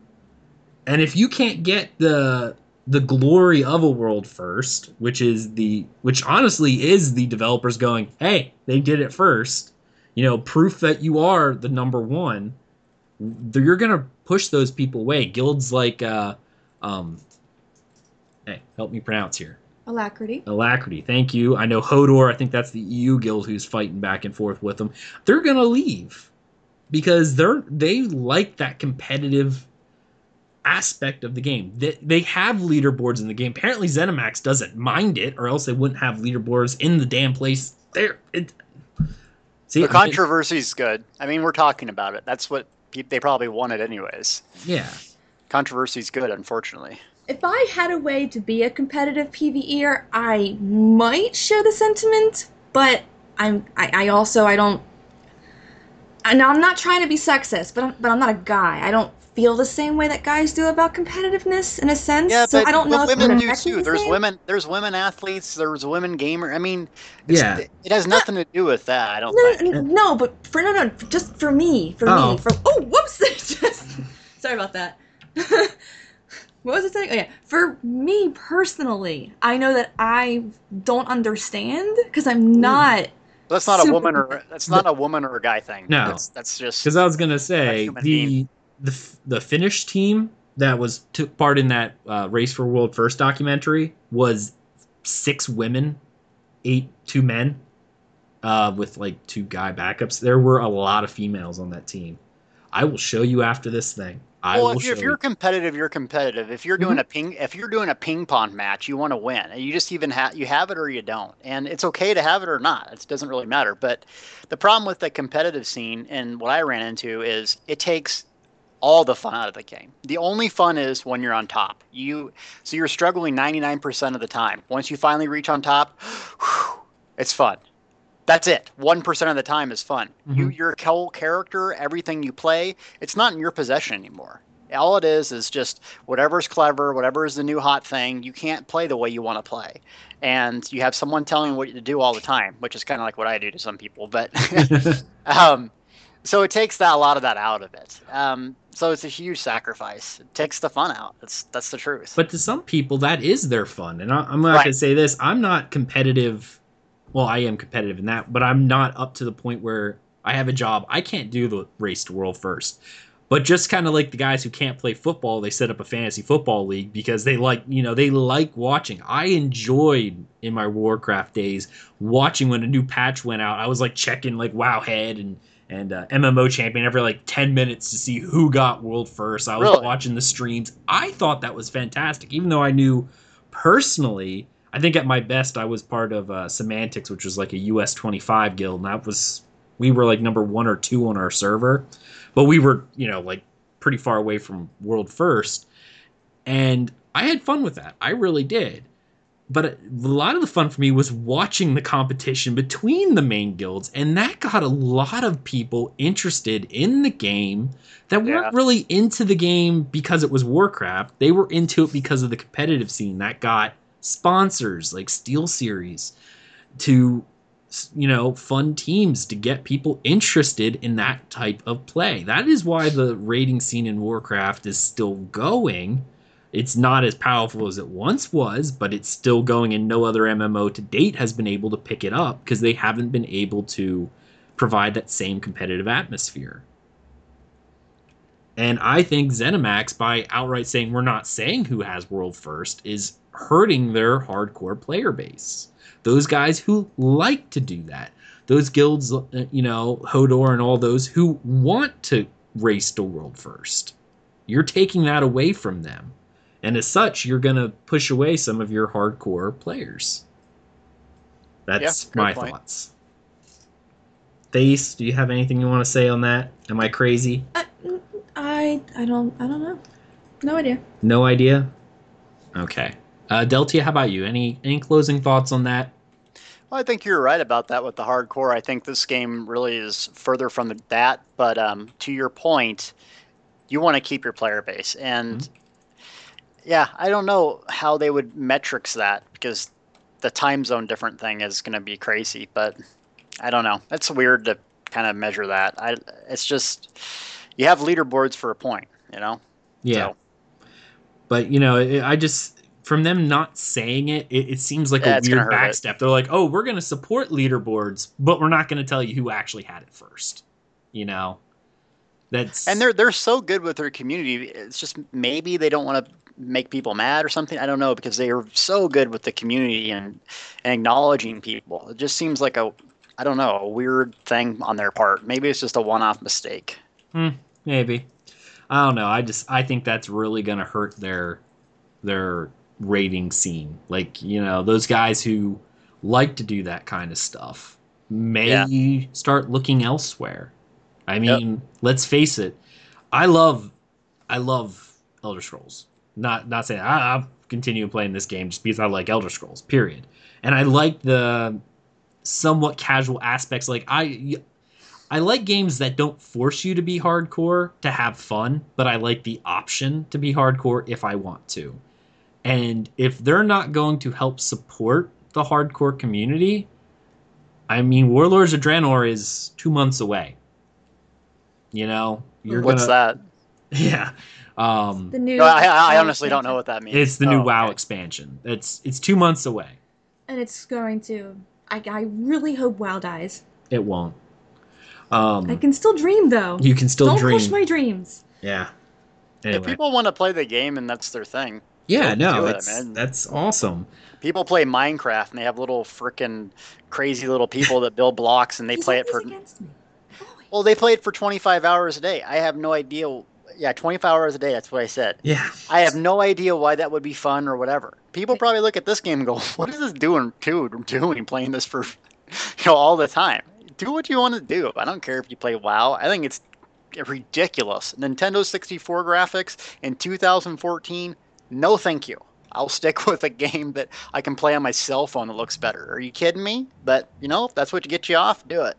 And if you can't get the the glory of a world first, which is the which honestly is the developers going, "Hey, they did it first you know, proof that you are the number one, you're gonna push those people away. Guilds like, uh, um, hey, help me pronounce here. Alacrity. Alacrity, thank you. I know Hodor, I think that's the EU guild who's fighting back and forth with them. They're gonna leave because they're they like that competitive aspect of the game. They, they have leaderboards in the game. Apparently ZeniMax doesn't mind it, or else they wouldn't have leaderboards in the damn place. There, it, see, the controversy is good. I mean, we're talking about it. That's what they probably wanted, anyways. Yeah, controversy is good, unfortunately. If I had a way to be a competitive PVEer, I might share the sentiment, but I'm I, I also I don't. And I'm not trying to be sexist, but I'm, but I'm not a guy. I don't feel the same way that guys do about competitiveness in a sense. Yeah, so but, I don't know if women do too. There's same. women. There's women athletes. There's women gamer. I mean, yeah, it has nothing to do with that. I don't. No, think. no, but for no, no, just for me, for oh. me, for oh, whoops, just, sorry about that. what was it saying? Oh yeah, for me personally, I know that I don't understand because I'm hmm. not. That's not super, a woman or that's not a woman or a guy thing. No, that's, that's just because I was gonna say the being the the Finnish team that was took part in that uh, race for world first documentary was six women, eight two men, uh, with like two guy backups. There were a lot of females on that team. I will show you after this thing. I well, if you're, if you're, competitive, you're competitive. If you're doing mm-hmm. a ping, if you're doing a ping pong match, you want to win. You just even have you have it or you don't, and it's okay to have it or not. It doesn't really matter. But the problem with the competitive scene and what I ran into is it takes all the fun out of the game. The only fun is when you're on top. You so you're struggling 99% of the time. Once you finally reach on top, whew, it's fun. That's it. 1% of the time is fun. Mm-hmm. You your whole character, everything you play, it's not in your possession anymore. All it is is just whatever's clever, whatever is the new hot thing. You can't play the way you want to play, and you have someone telling you what to do all the time, which is kind of like what I do to some people. But um, so it takes that a lot of that out of it. Um, so it's a huge sacrifice. It takes the fun out. That's that's the truth. But to some people, that is their fun. And I, am not right. gonna say this. I'm not competitive. Well, I am competitive in that, but I'm not up to the point where I have a job. I can't do the race to world first. But just kind of like the guys who can't play football, they set up a fantasy football league because they like, you know, they like watching. I enjoyed in my Warcraft days watching when a new patch went out. I was like checking like Wowhead and and uh, MMO champion every like 10 minutes to see who got world first. I was really? watching the streams. I thought that was fantastic, even though I knew personally. I think at my best I was part of uh, Semantics, which was like a US 25 guild, and that was we were like number one or two on our server, but we were you know like pretty far away from world first, and I had fun with that. I really did but a lot of the fun for me was watching the competition between the main guilds and that got a lot of people interested in the game that yeah. weren't really into the game because it was warcraft they were into it because of the competitive scene that got sponsors like SteelSeries to you know fund teams to get people interested in that type of play that is why the raiding scene in warcraft is still going it's not as powerful as it once was, but it's still going, and no other MMO to date has been able to pick it up because they haven't been able to provide that same competitive atmosphere. And I think ZeniMax, by outright saying we're not saying who has world first, is hurting their hardcore player base. Those guys who like to do that. Those guilds, uh, you know, Hodor and all those who want to race to world first. You're taking that away from them. And as such, you're going to push away some of your hardcore players. That's yeah, my point. thoughts. Thace, do you have anything you want to say on that? Am I crazy? I, I, I don't, I don't know. No idea. No idea. Okay. Uh, Deltia, how about you? Any any closing thoughts on that? Well, I think you're right about that with the hardcore. I think this game really is further from that. But um, to your point, you want to keep your player base, and mm-hmm. Yeah, I don't know how they would metrics that because the time zone different thing is going to be crazy, but I don't know. It's weird to kind of measure that. I it's just you have leaderboards for a point, you know. Yeah. So. But you know, I just from them not saying it, it, it seems like yeah, a weird backstep. It. They're like, "Oh, we're going to support leaderboards, but we're not going to tell you who actually had it first. You know. That's and they're they're so good with their community. It's just maybe they don't want to make people mad or something. I don't know because they are so good with the community and, and acknowledging people. It just seems like a I don't know a weird thing on their part. Maybe it's just a one-off mistake. Hmm, maybe. I don't know. I just I think that's really gonna hurt their their raiding scene. Like you know those guys who like to do that kind of stuff may Yeah. start looking elsewhere. I mean, let's face it. I love I love Elder Scrolls. Not not saying I, I'll continue playing this game just because I like Elder Scrolls. Period. And I like the somewhat casual aspects. Like I I like games that don't force you to be hardcore to have fun, but I like the option to be hardcore if I want to. And if they're not going to help support the hardcore community, I mean, Warlords of Draenor is two months away. You know, you're What's gonna, that? Yeah, um, The new. No, I, I I honestly don't know what that means. it's the new Oh, WoW okay. expansion. It's it's two months away. And it's going to. I, I really hope WoW dies. It won't. Um, I can still dream though. you can still don't dream. push my dreams. yeah. If Anyway. people want to play the game and that's their thing, yeah, no, do it, it's, man. that's awesome. people play Minecraft and they have little freaking crazy little people that build blocks and they play it for me. Well they play it for 25 hours a day. I have no idea. Yeah, 25 hours a day. That's what I said. Yeah. I have no idea why that would be fun or whatever. People probably look at this game and go, "What is this doing? Dude, doing playing this for, you know, all the time? Do what you want to do. I don't care if you play WoW. I think it's ridiculous. Nintendo 64 graphics in 2014. No, thank you. I'll stick with a game that I can play on my cell phone that looks better. Are you kidding me? But you know, if that's what gets you off, do it.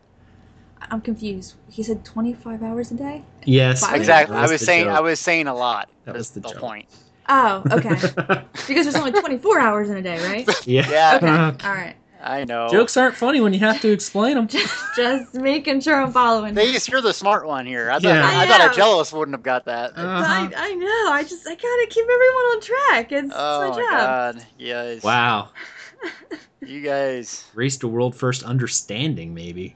I'm confused. He said 25 hours a day? Yes. Fine. man, Exactly. that I was saying. joke. I was saying a lot. That was That's the point. Oh, okay. because there's only 24 hours in a day, right? yeah. Yeah. Okay. All right. I know. Jokes aren't funny when you have to explain them. Just, just making sure I'm following. Vegas, you're the smart one here. I thought Yeah. I, I thought a jealous wouldn't have got that. Uh, I, I know. I just I gotta keep everyone on track. It's, oh it's my my job. god. Yes. Wow. You guys. Race to world first understanding, maybe.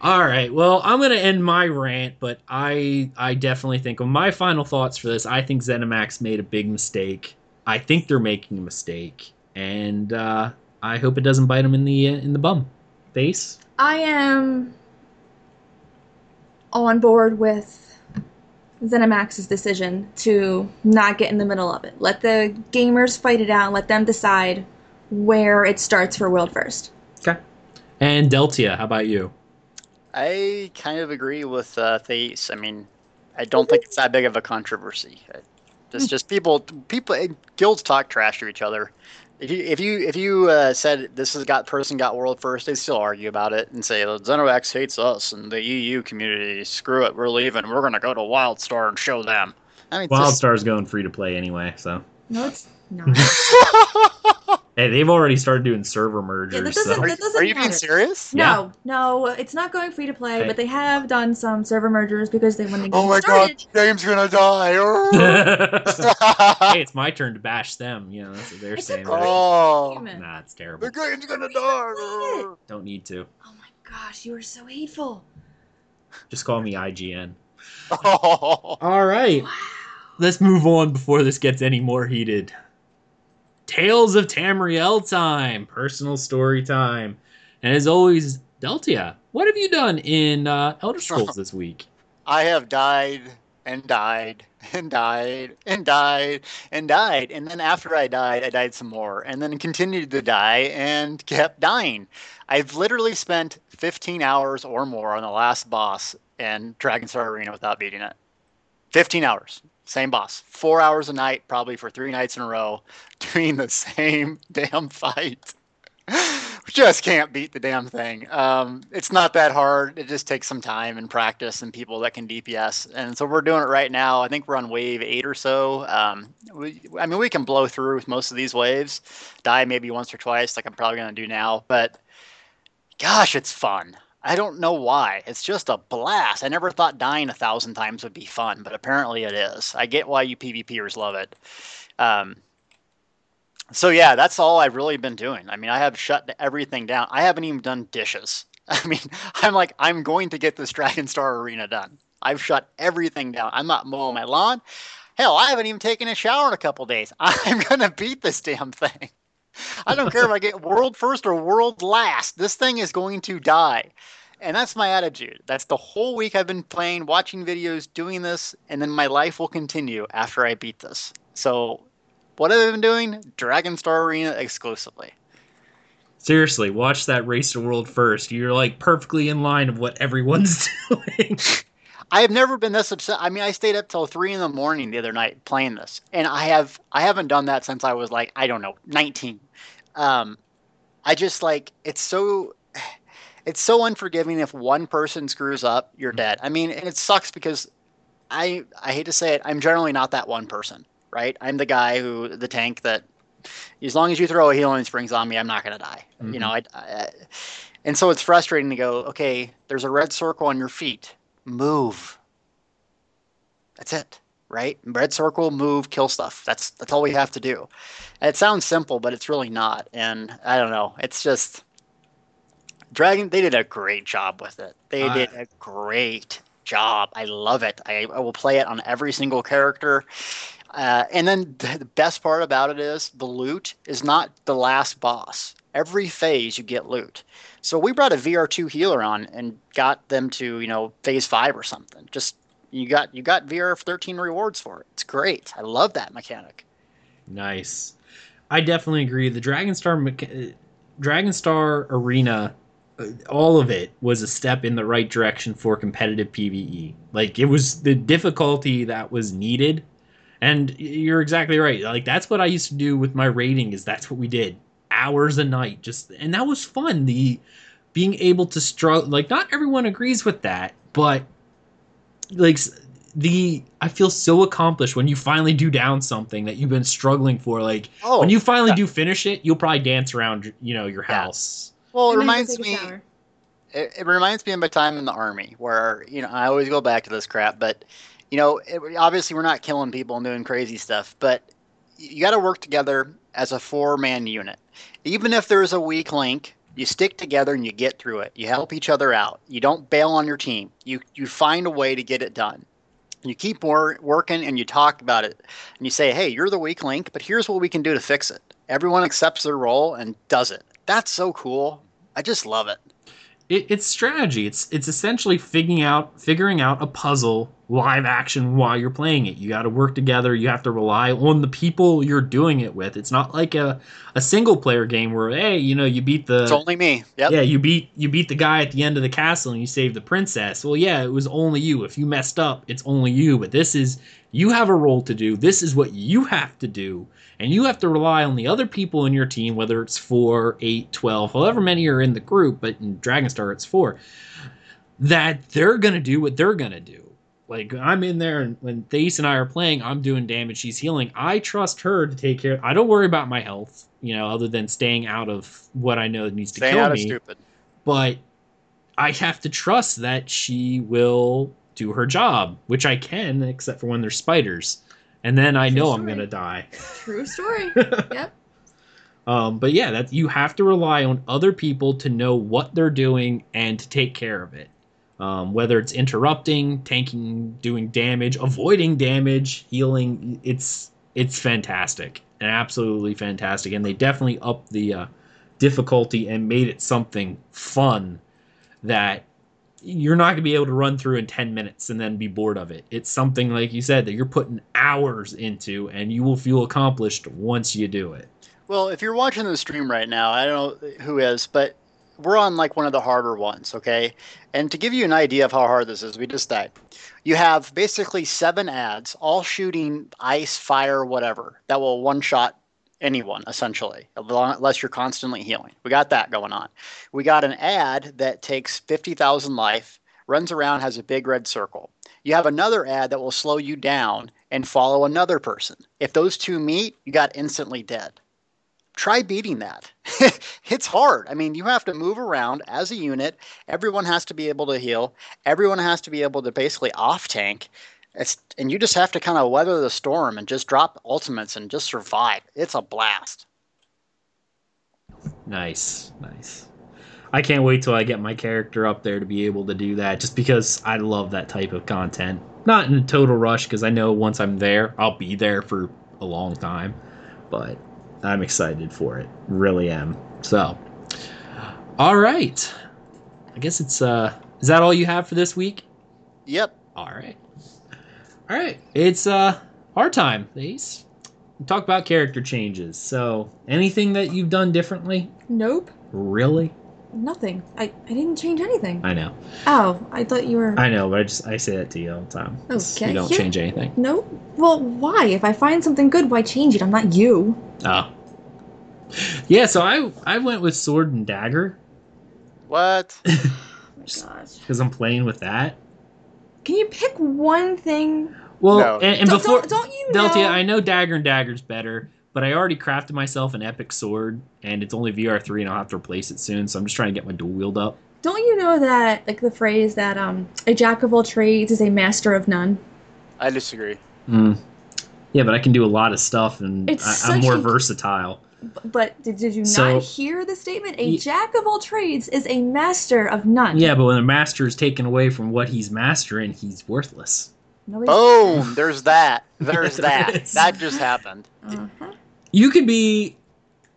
All right. Well, I'm gonna end my rant, but I I definitely think of my final thoughts for this. I think ZeniMax made a big mistake. I think they're making a mistake, and uh, I hope it doesn't bite them in the uh, in the bum. Thace. I am on board with ZeniMax's decision to not get in the middle of it. Let the gamers fight it out. Let them decide where it starts for World First. Okay. And Deltia, how about you? I kind of agree with uh, Thace. I mean, I don't think it's that big of a controversy. It's just people, people, guilds talk trash to each other. If you if you if you uh, said this has got person got world first, they still argue about it and say ZeniMax hates us and the EU community. Screw it, we're leaving. We're gonna go to WildStar and show them. I mean, just- WildStar's going free to play anyway, so No, it's not. hey, they've already started doing server mergers. Yeah, that doesn't- so- are, that you- are you being matter. serious? Yeah. No, no, it's not going free to play, Okay. but they have done some server mergers because they when the game Oh my started, god, game's gonna die. Oh. hey, it's my turn to bash them. You know, that's what they're It's saying. a Right? oh, Nah, it's terrible. the game's gonna Play die. it. Oh. Don't need to. Oh my gosh, you are so hateful. Just call me IGN. Oh. All right. Let's move on before this gets any more heated. Tales of Tamriel time, personal story time. And as always, Deltia, what have you done in uh, Elder Scrolls this week? I have died and died and died and died and died. And then after I died, I died some more and then continued to die and kept dying. I've literally spent 15 hours or more on the last boss in Dragonstar Arena without beating it. 15 hours. Same boss. Four hours a night, probably for three nights in a row, doing the same damn fight. just can't beat the damn thing. Um, it's not that hard. It just takes some time and practice and people that can DPS. And so we're doing it right now. I think we're on wave eight or so. Um, we, I mean, we can blow through with most of these waves, die maybe once or twice, like I'm probably going to do now. But gosh, it's fun. I don't know why. It's just a blast. I never thought dying a thousand times would be fun, but apparently it is. I get why you PvPers love it. Um, so yeah, that's all I've really been doing. I mean, I have shut everything down. I haven't even done dishes. I mean, I'm like, I'm going to get this Dragonstar Arena done. I've shut everything down. I'm not mowing my lawn. Hell, I haven't even taken a shower in a couple days. I'm gonna beat this damn thing. I don't care if I get world first or world last. This thing is going to die. And that's my attitude. That's the whole week I've been playing, watching videos, doing this, and then my life will continue after I beat this. So, what have I been doing? Dragonstar Arena exclusively. Seriously, watch that race to world first. You're like perfectly in line of what everyone's doing. I have never been this upset. I mean, I stayed up till three in the morning the other night playing this, and I have I haven't done that since I was like I don't know nineteen. Um, I just like it's so it's so unforgiving if one person screws up, you're dead. I mean, and it sucks because I I hate to say it, I'm generally not that one person, right? I'm the guy who the tank that as long as you throw a healing springs on me, I'm not gonna die. Mm-hmm. You know, I, I, and so it's frustrating to go, okay, there's a red circle on your feet, move. That's it, right? Red circle, move, kill stuff. That's that's all we have to do. And it sounds simple, but it's really not. And I don't know, it's just Dragon, they did a great job with it. They uh, did a great job. I love it. I, I, will play it on every single character. Uh, and then the best part about it is the loot is not the last boss. Every phase you get loot. So we brought a VR2 healer on and got them to, you know, phase five or something. Just you got you got VR 13 rewards for it. It's great. I love that mechanic. Nice. I definitely agree. The Dragonstar mecha- Dragonstar Arena uh, all of it was a step in the right direction for competitive PvE. Like it was the difficulty that was needed. And you're exactly right. Like that's what I used to do with my raiding is that's what we did. Hours a night just and that was fun. The being able to struggle like not everyone agrees with that, but like the I feel so accomplished when you finally do down something that you've been struggling for. Like oh, when you finally yeah. do finish it, you'll probably dance around, you know, your house. Well, it reminds me. It, it, reminds me of my time in the army, where you know I always go back to this crap. But you know, it, obviously we're not killing people and doing crazy stuff, but you got to work together as a four-man unit. Even if there's a weak link, you stick together and you get through it. You help each other out. You don't bail on your team. You you find a way to get it done. You keep wor- working and you talk about it and you say, "Hey, you're the weak link, but here's what we can do to fix it." Everyone accepts their role and does it. That's so cool. I just love it. it. It's strategy. It's it's essentially figuring out figuring out a puzzle live action while you're playing it. You got to work together. You have to rely on the people you're doing it with. It's not like a, a single player game where hey, you know, you beat the It's only me. Yep. Yeah, you beat you beat the guy at the end of the castle and you save the princess. Well, yeah, it was only you. If you messed up, it's only you. But this is you have a role to do. This is what you have to do and you have to rely on the other people in your team, whether it's four, eight, 12, however many are in the group, but in Dragonstar it's four, that they're going to do what they're going to do. Like I'm in there, and when Thace and I are playing, I'm doing damage. She's healing. I trust her to take care. I don't worry about my health, you know, other than staying out of what I know needs to Staying kill me. Of Stupid. But I have to trust that she will do her job, which I can, except for when there's spiders and then I True know story. I'm gonna die. True story. yep. Um, but yeah, that you have to rely on other people to know what they're doing and to take care of it. Um, whether it's interrupting, tanking, doing damage, avoiding damage, healing, it's it's fantastic and absolutely fantastic. And they definitely upped the uh, difficulty and made it something fun that you're not going to be able to run through in 10 minutes and then be bored of it. It's something, like you said, that you're putting hours into and you will feel accomplished once you do it. Well, if you're watching the stream right now, I don't know who is, but we're on like one of the harder ones, okay? And to give you an idea of how hard this is, we just died. You have basically seven ads, all shooting ice, fire, whatever, that will one shot anyone essentially, unless you're constantly healing. We got that going on. We got an ad that takes 50,000 life, runs around, has a big red circle. You have another ad that will slow you down and follow another person. If those two meet, you got instantly dead. Try beating that. it's hard. I mean, you have to move around as a unit. Everyone has to be able to heal. Everyone has to be able to basically off tank. It's and you just have to kind of weather the storm and just drop ultimates and just survive. It's a blast. Nice, nice. I can't wait till I get my character up there to be able to do that just because I love that type of content. not in a total rush because I know once I'm there, I'll be there for a long time. But I'm excited for it. Really am. So, all right. I guess it's uh is that all you have for this week? Yep. All right. All right. It's uh our time, Ace. Talk about character changes. So, anything that you've done differently? Nope. Really? Nothing. I, I didn't change anything. I know. Oh, I thought you were. I know, but I just I say that to you all the time. Okay, You don't yeah. change anything. No. Well, why? If I find something good, why change it? I'm not you. Oh. Yeah, so I I went with sword and dagger What? Oh my gosh. because I'm playing with that. Can you pick one thing? Well, No. and, and Don't- before don't, don't you Delta, know? I know dagger and dagger's better, but I already crafted myself an epic sword, and it's only VR three, and I'll have to replace it soon. So I'm just trying to get my dual wield up. Don't you know that like the phrase that um a jack of all trades is a master of none? I disagree. Mm. Yeah, but I can do a lot of stuff, and It's I, I'm more a- versatile. But did, did you So- not hear the statement? A jack of all trades is a master of none. Yeah, but when a master is taken away from what he's mastering, he's worthless. Nobody's- Boom! There's that. There's that. That just happened. Uh-huh. You could be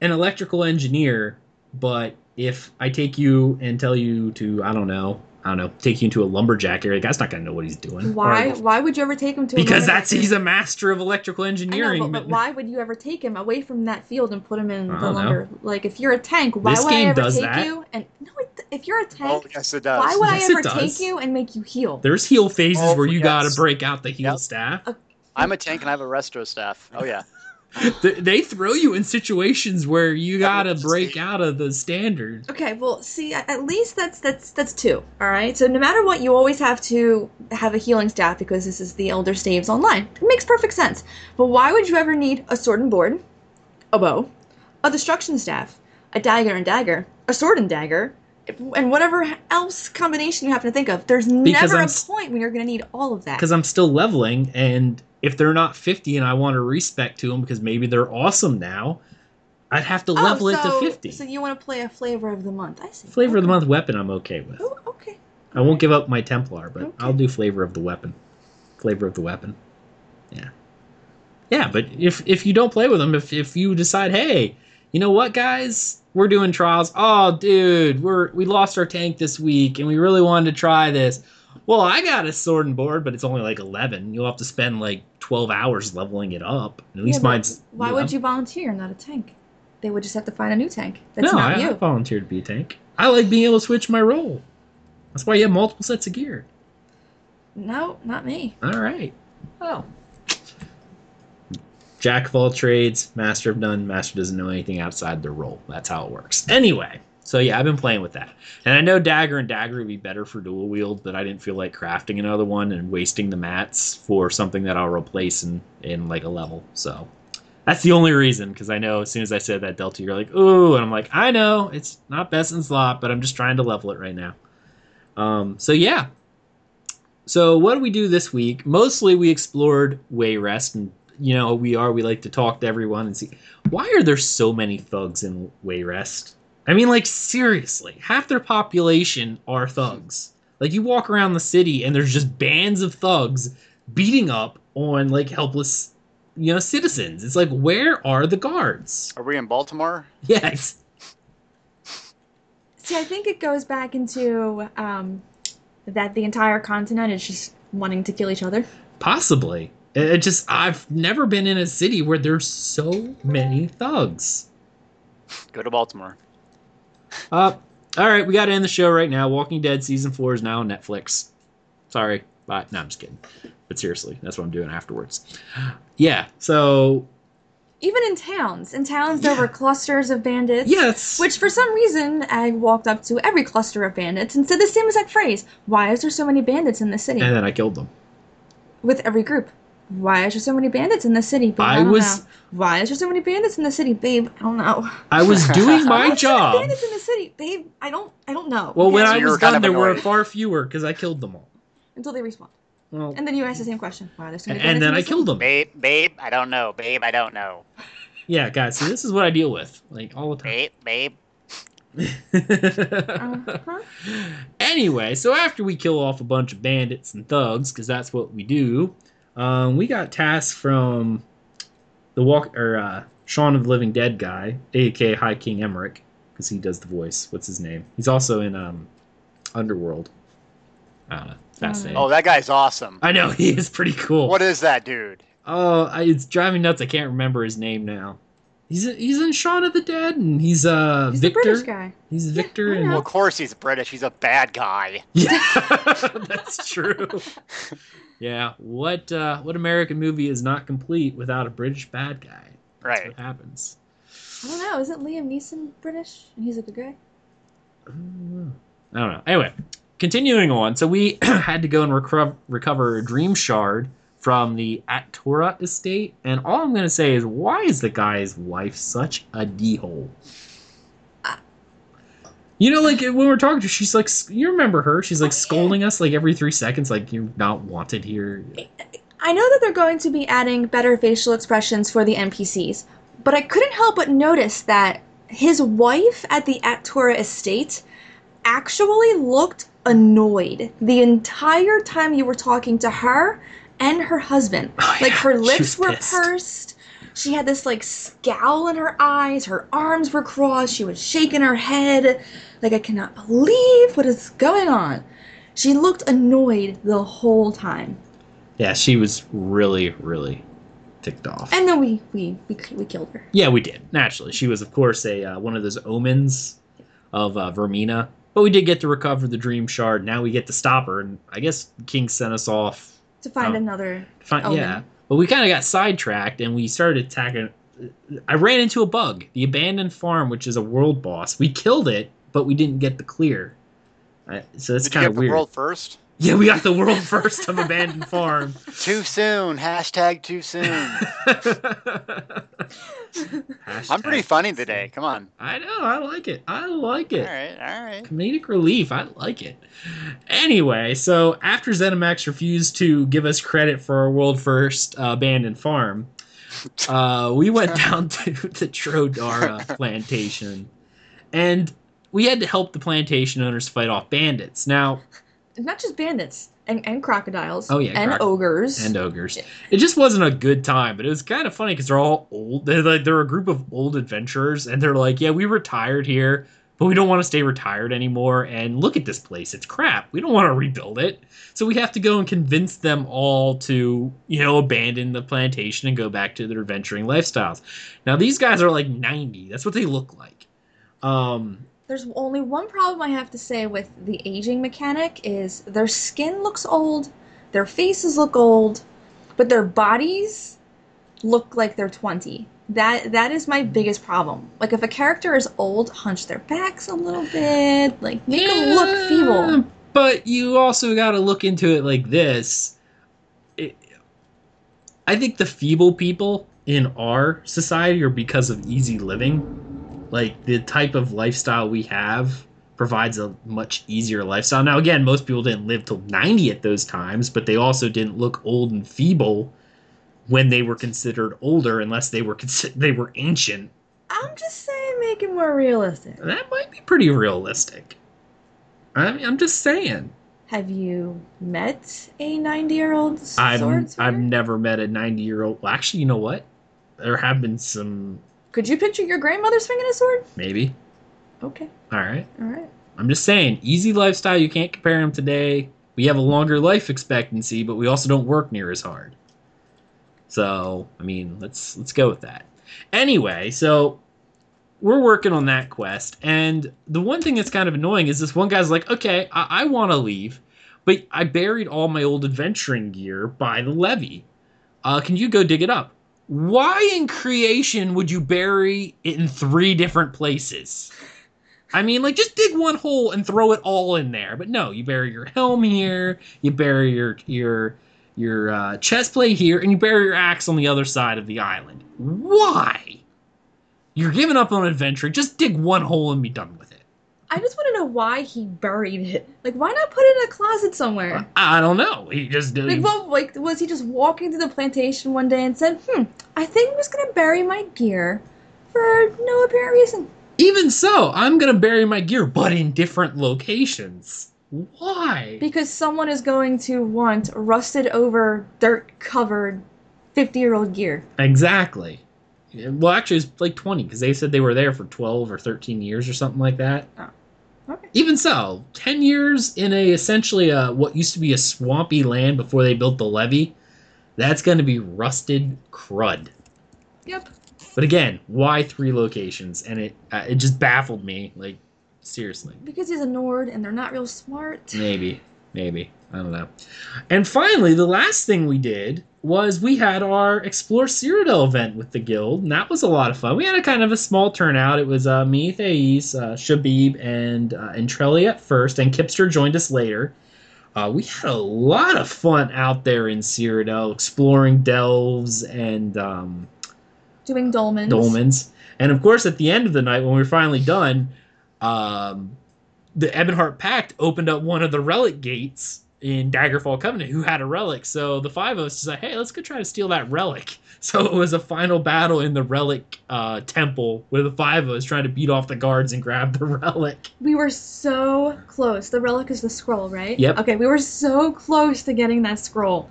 an electrical engineer, but if I take you and tell you to, I don't know, I don't know, take you into a lumberjack area, the guy's not gonna know what he's doing. Why? Or- Why would you ever take him to? a because lumberjack that's he's a master of electrical I engineering. know, but, but why would you ever take him away from that field and put him in I the don't know. lumber? Like, if you're a tank, why This would I ever does take that. you? And no, if you're a Oh, tank, yes, it does. why would Yes, I ever take you and make you heal? There's heal phases Oh, where you gotta break out the heal Yep. staff. I'm a tank and I have a resto staff. Oh yeah. They, they throw you in situations where you gotta break state. out of the standard. Okay, well, see, at at least that's that's that's two. All right. So no matter what, you always have to have a healing staff because this is the Elder Staves Online. It makes perfect sense. But why would you ever need a sword and board, a bow, a destruction staff, a dagger and dagger, a sword and dagger, and whatever else combination you happen to think of? There's Because never I'm a s- point when you're going to need all of that. Because I'm still leveling, and if they're not 50 and I want to respect to them because maybe they're awesome now, I'd have to Oh, level it to 50. So you want to play a flavor of the month? I see. Flavor of the month weapon, I'm okay with. Oh, okay. I won't give up my Templar, but Okay. I'll do flavor of the weapon. Flavor of the weapon. Yeah. Yeah, but if if you don't play with them, if if you decide, hey, you know what, guys, we're doing trials. Oh, dude, we're we lost our tank this week, and we really wanted to try this. Well, I got a sword and board, but it's only like eleven. You'll have to spend like twelve hours leveling it up. At least Yeah, mine's. Why know. would you volunteer? Not a tank. They would just have to find a new tank. That's no, not I, I you. volunteered to be a tank. I like being able to switch my role. That's why you have multiple sets of gear. No, not me. All right. Oh. Jack of all trades, master of none. Master doesn't know anything outside their role. That's how it works. Anyway, so yeah, I've been playing with that, and I know dagger and dagger would be better for dual wield, but I didn't feel like crafting another one and wasting the mats for something that I'll replace in in like a level. So that's the only reason, because I know as soon as I said that Delta, you're like, ooh, and I'm like, I know it's not best in slot, but I'm just trying to level it right now. Um, so yeah, so what do we do this week? Mostly we explored Wayrest, and you know we are we like to talk to everyone and see why are there so many thugs in Wayrest? I mean, like seriously, half their population are thugs. Like you walk around the city and there's just bands of thugs beating up on like helpless, you know, citizens. It's like where are the guards? Are we in Baltimore? Yes. See, I think it goes back into um, that the entire continent is just wanting to kill each other. Possibly. It it just I've never been in a city where there's so many thugs. Go to Baltimore. Uh, all right, we got to end the show right now. Walking Dead season four is now on Netflix. Sorry, bye. No, I'm just kidding. But seriously, that's what I'm doing afterwards. Yeah. So Even in towns, in towns there Yeah. were clusters of bandits. yes, Which, for some reason, I walked up to every cluster of bandits and said the same exact phrase: "Why is there so many bandits in the city?" and then I killed them. With every group, why is there so many bandits in the city? Babe, I I, don't was- know. Why is there so many bandits in the city, babe? I don't know. I was doing my is there so many job. bandits in the city, babe? I don't. I don't know. Well, when So I was were done, there were far fewer because I killed them all. until they respawn, Well, and then you ask the same question: Why are there so and, many? and bandits then in I the killed them. Babe, babe, I don't know. Babe, I don't know. Yeah, guys. So this is what I deal with, like all the time. Babe, babe. Uh-huh. Anyway, so after we kill off a bunch of bandits and thugs, because that's what we do, um, we got tasks from the walk or uh, Shaun of the Living Dead guy, aka High King Emeric, because he does the voice. What's his name? He's also in um, Underworld. I don't know. Fascinating. Oh, that guy's awesome. I know he is pretty cool. What is that dude? Oh, I, it's driving nuts. I can't remember his name now. He's he's in Shaun of the Dead, and he's uh He's Victor. British guy. He's Victor, I and. Well, of course he's British. He's a bad guy. yeah, that's true. yeah, what uh, what American movie is not complete without a British bad guy? That's Right. what happens. I don't know. Isn't Liam Neeson British? And he's a good guy. I don't know. Anyway, continuing on. So we had to go and recov- recover a dream shard from the Atura estate, and all I'm gonna say is, why is the guy's wife such a d hole? Uh, you know, like when we're talking to, her, she's like, you remember her? She's like scolding us like every three seconds, like you're not wanted here. I know that they're going to be adding better facial expressions for the NPCs, but I couldn't help but notice that his wife at the Atura estate actually looked annoyed the entire time you were talking to her and her husband. Oh, like yeah, her lips were pissed. pursed. She had this like scowl in her eyes, her arms were crossed, she was shaking her head. Like I cannot believe what is going on. She looked annoyed the whole time. Yeah, she was really, really ticked off. And then we we we, we killed her. Yeah, we did. Naturally, she was, of course, a uh, one of those omens of uh, Vaermina. But we did get to recover the Dream Shard. Now we get to stop her, and I guess King sent us off. To find Oh. another find, yeah, but we kind of got sidetracked, and we started attacking. I ran into a bug, the abandoned farm, which is a world boss. We killed it, but we didn't get the clear. Uh, so that's kind of weird. world first? Yeah, we got the world first of abandoned farm. Too soon. Hashtag too soon. I'm pretty funny today. Come on. I know. I like it. I like it. All right. All right. Comedic relief. I like it. Anyway, so after ZeniMax refused to give us credit for our world first uh, abandoned farm, uh, we went down to the Trodara plantation, and we had to help the plantation owners fight off bandits. Now, not just bandits and, and crocodiles. Oh, yeah, and croc- ogres. and ogres. It just wasn't a good time, but it was kind of funny because they're all old. They're like they're a group of old adventurers, and they're like, "Yeah, we retired here, but we don't want to stay retired anymore. And look at this place; it's crap. We don't want to rebuild it. So we have to go and convince them all to, you know, abandon the plantation and go back to their adventuring lifestyles. Now these guys are like ninety. That's what they look like. Um, There's only one problem I have to say with the aging mechanic is their skin looks old, their faces look old, but their bodies look like they're 20. That that is my biggest problem. Like if a character is old, hunch their backs a little bit, like make them look feeble. But you also got to look into it like this. It, I think the feeble people in our society are because of easy living. Like the type of lifestyle we have provides a much easier lifestyle. Now, again, most people didn't live till 90 at those times, but they also didn't look old and feeble when they were considered older, unless they were consi- they were ancient. I'm just saying make it more realistic. That might be pretty realistic. I mean, I'm just saying. Have you met a 90-year-old I've? I've never met a 90 year old. Well, actually, you know what? There have been some. Could you picture your grandmother swinging a sword? Maybe. Okay. All right. All right. I'm just saying, easy lifestyle. You can't compare them today. We have a longer life expectancy, but we also don't work near as hard. So, I mean, let's let's go with that. Anyway, so we're working on that quest, and the one thing that's kind of annoying is this one guy's like, "Okay, I, I want to leave, but I buried all my old adventuring gear by the levee. Uh, can you go dig it up?" Why in creation would you bury it in three different places? I mean, like just dig one hole and throw it all in there. But no, you bury your helm here, you bury your your your uh, chest plate here, and you bury your axe on the other side of the island. Why? You're giving up on adventure. Just dig one hole and be done with it. I just want to know why he buried it. Like, why not put it in a closet somewhere? I don't know. He just Like, well, like, was he just walking through the plantation one day and said, "Hmm, I think I'm just gonna bury my gear for no apparent reason." Even so, I'm gonna bury my gear, but in different locations. Why? Because someone is going to want rusted over, dirt covered, 50 year old gear. Exactly. Well, actually, it's like 20 because they said they were there for 12 or 13 years or something like that. Okay. Even so, 10 years in a essentially a, what used to be a swampy land before they built the levee, that's going to be rusted crud. Yep. But again, why three locations? And it uh, it just baffled me. Like seriously, Because he's a Nord and they're not real smart. maybe, maybe I don't know. And finally, the last thing we did was we had our Explore Cyrodiil event with the guild, and that was a lot of fun. We had a kind of a small turnout. It was uh, me, Thace, uh, Shabib, and uh, Entrelli at first, and Kypster joined us later. Uh, we had a lot of fun out there in Cyrodiil, exploring delves and um, Doing dolmens. dolmens. And of course, at the end of the night, when we were finally done, um, the Ebonheart Pact opened up one of the relic gates in Daggerfall Covenant who had a relic. So the five of us decided, hey, let's go try to steal that relic. So it was a final battle in the relic uh, temple where the five of us trying to beat off the guards and grab the relic. We were so close. The relic is the scroll, right? Yep. Okay, we were so close to getting that scroll.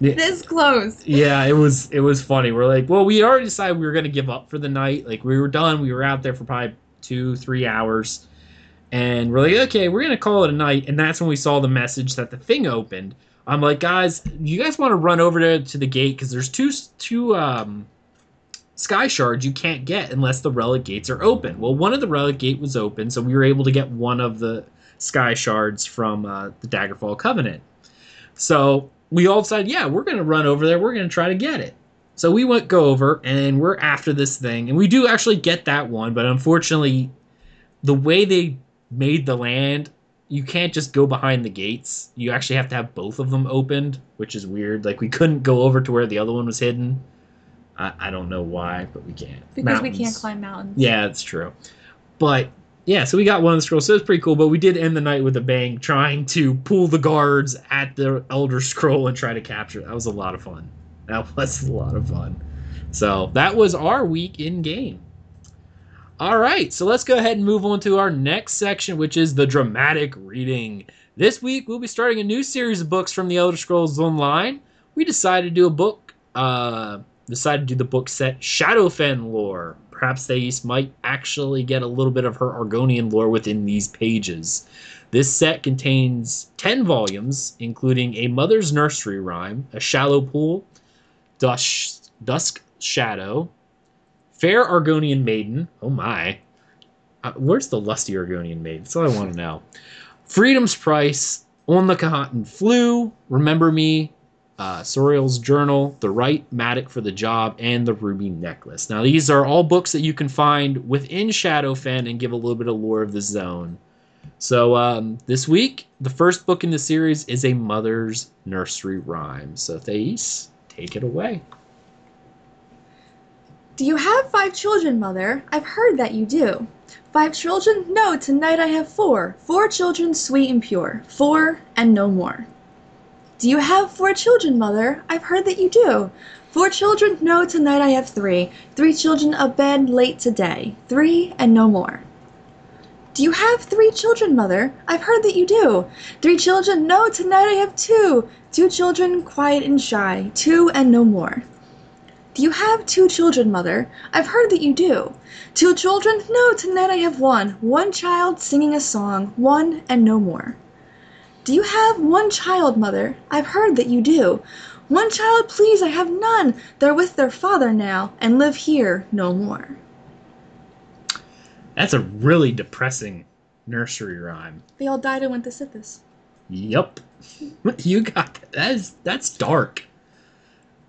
Yeah. This close. Yeah, it was it was funny. We're like, well, we already decided we were gonna give up for the night. Like we were done. We were out there for probably two, three hours, and we're like, okay, we're gonna call it a night. And that's when we saw the message that the thing opened. I'm like, guys, you guys want to run over there to the gate because there's two two um, sky shards you can't get unless the relic gates are open. Well, one of the relic gate was open, so we were able to get one of the sky shards from uh, the Daggerfall Covenant. So we all decided, yeah, we're to run over there. We're to try to get it. So we went go over and we're after this thing, and we do actually get that one, but unfortunately, the way they made the land, you can't just go behind the gates. You actually have to have both of them opened, which is weird. Like we couldn't go over to where the other one was hidden. I, I don't know why, but we can't Because we can't climb mountains. Yeah, that's true. But yeah, so we got one of the scrolls. So it's pretty cool. But we did end the night with a bang, trying to pull the guards at the Elder Scroll and try to capture it. That was a lot of fun. That was a lot of fun. So that was our week in game. All right, so let's go ahead and move on to our next section, which is the dramatic reading. This week we'll be starting a new series of books from the Elder Scrolls Online. We decided to do a book, uh, decided to do the book set Shadowfen lore. Perhaps Thace might actually get a little bit of her Argonian lore within these pages. This set contains 10 volumes, including a Mother's Nursery Rhyme, a Shallow Pool, Dusk, Dusk Shadow, Fair Argonian Maiden. Oh my. Uh, where's the lusty Argonian Maiden? That's all I want to know. Freedom's Price, On the Kahatan Flew, Remember Me, uh, Soriel's Journal, The Right Matic for the Job, and The Ruby Necklace. Now, these are all books that you can find within Shadowfen and give a little bit of lore of the zone. So, um, this week, the first book in the series is A Mother's Nursery Rhyme. So, Thace, take it away. Do you have five children, Mother? I've heard that you do. Five children? No, tonight I have four. Four children, sweet and pure. Four and no more. Do you have four children, Mother? I've heard that you do. Four children? No, tonight I have three. Three children abed late today. Three and no more. Do you have three children, Mother? I've heard that you do. Three children? No, tonight I have two. Two children, quiet and shy. Two and no more. Do you have two children, Mother? I've heard that you do. Two children? No, tonight I have one. One child singing a song. One and no more. Do you have one child, Mother? I've heard that you do. One child, please, I have none. They're with their father now, and live here no more. That's a really depressing nursery rhyme. They all died and went to Sithis. Yup. you got that. that is that's dark.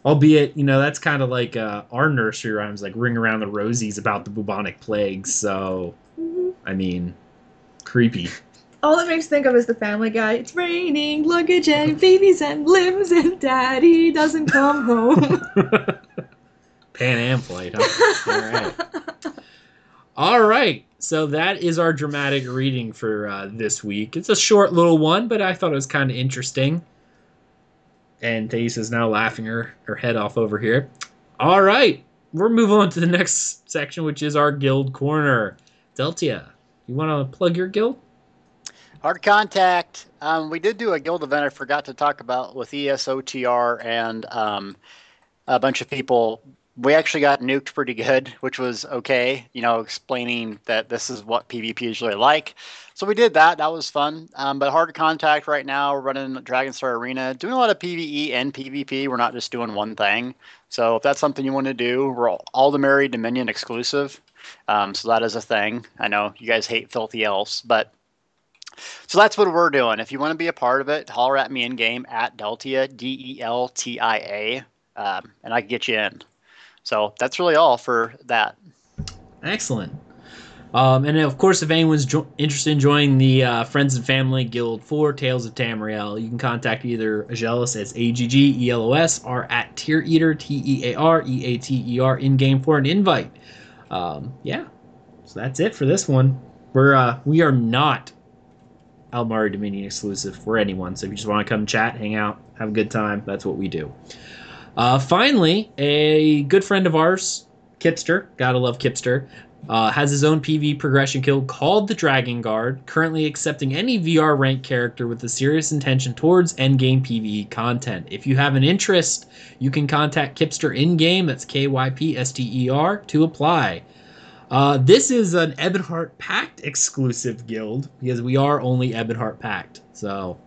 Albeit, you know, that's kind of like uh, our nursery rhymes, like "Ring Around the Rosies" about the bubonic plague. So, I mean, creepy. All it makes me think of is the Family Guy. It's raining, luggage and babies and limbs, and Daddy doesn't come home. Pan Am flight, huh? All right. All right. So that is our dramatic reading for uh, this week. It's a short little one, but I thought it was kind of interesting. And Thace is now laughing her, her head off over here. All right. We're moving on to the next section, which is our guild corner. Deltia, you want to plug your guild? Hard contact. Um, we did do a guild event I forgot to talk about with ESOTR and um, a bunch of people. We actually got nuked pretty good, which was okay. You know, explaining that this is what PvP is really like. So we did that. That was fun. Um, but hard to contact right now. We're running Dragonstar Arena, doing a lot of PVE and PvP. We're not just doing one thing. So if that's something you want to do, we're Aldmeri Dominion exclusive. Um, so that is a thing. I know you guys hate Filthy Elves, but so that's what we're doing. If you want to be a part of it, holler at me in game at Deltia, D E L T I A, um, and I can get you in. So that's really all for that. Excellent. Um, and of course, if anyone's jo- interested in joining the uh, Friends and Family Guild for Tales of Tamriel, you can contact either Aggelos as A G G E L O S or at Tear Eater T E A R E A T E R in game for an invite. Um, yeah, so that's it for this one. We're uh, we are not Aldmeri Dominion exclusive for anyone. So if you just want to come chat, hang out, have a good time, that's what we do. Uh, finally, a good friend of ours, Kypster, gotta love Kypster, uh, has his own PV progression guild called the Dragon Guard, currently accepting any VR rank character with a serious intention towards endgame PvE content. If you have an interest, you can contact Kypster in game, that's K Y P S T E R, to apply. Uh, this is an Ebonheart Pact exclusive guild because we are only Ebonheart Pact. So,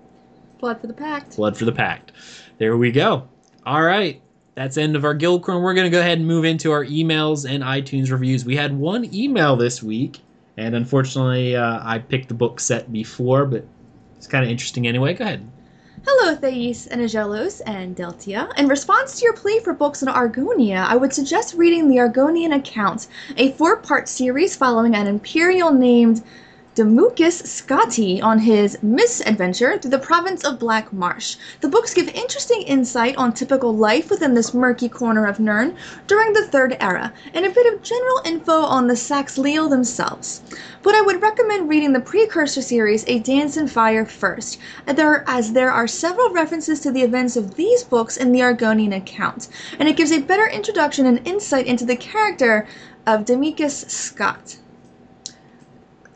Blood for the Pact. blood for the Pact. There we go. All right. That's end of our guild crown. We're going to go ahead and move into our emails and iTunes reviews. We had one email this week, and unfortunately, uh, I picked the book set before, but it's kind of interesting anyway. Go ahead. Hello, Thace and Aggelos and Deltia. In response to your plea for books on Argonia, I would suggest reading the Argonian Account, a four part series following an Imperial named Demucus Scotti on his misadventure through the province of Black Marsh. The books give interesting insight on typical life within this murky corner of Nirn during the Third Era, and a bit of general info on the Saxhleel themselves. But I would recommend reading the precursor series A Dance in Fire first, as there are several references to the events of these books in the Argonian account, and it gives a better introduction and insight into the character of Demicus Scott.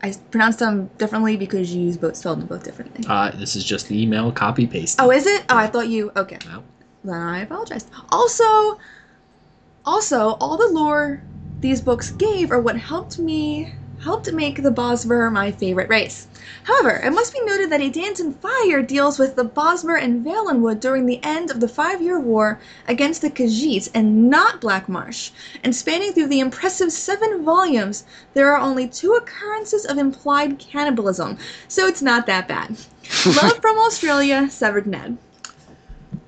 I pronounced them differently because you use both spelled them both differently. Uh, this is just the email copy paste. Oh, is it? Oh, I thought you. Okay. No. Then I apologize. Also, also, all the lore these books gave are what helped me helped make the Bosmer my favorite race. However, it must be noted that A Dance in Fire deals with the Bosmer and Valenwood during the end of the Five Year War against the Khajiits and not Black Marsh. And spanning through the impressive seven volumes, there are only two occurrences of implied cannibalism, so it's not that bad. Love from Australia, Severed Ned.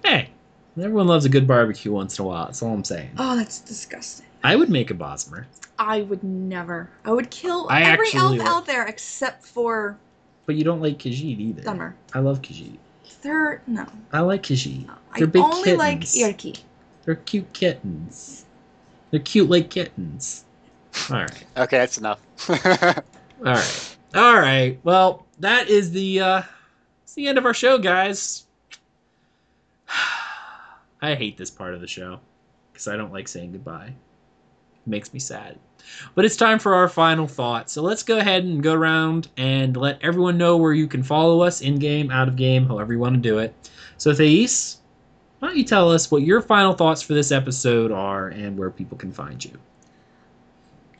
Hey, everyone loves a good barbecue once in a while. That's all I'm saying. Oh, that's disgusting. I would make a Bosmer. I would never. I would kill I every actually elf would. out there except for But you don't like Khajiit either. Dunmer. I love Khajiit. They're no. I like Khajiit. I They're big only like kittens. Irki. They're cute kittens. They're cute like kittens. All right. Okay, that's enough. All right. All right. Well, that is the uh it's the end of our show, guys. I hate this part of the show because I don't like saying goodbye. Makes me sad. But it's time for our final thoughts. So let's go ahead and go around and let everyone know where you can follow us in game, out of game, however you want to do it. So Thace, why don't you tell us what your final thoughts for this episode are and where people can find you?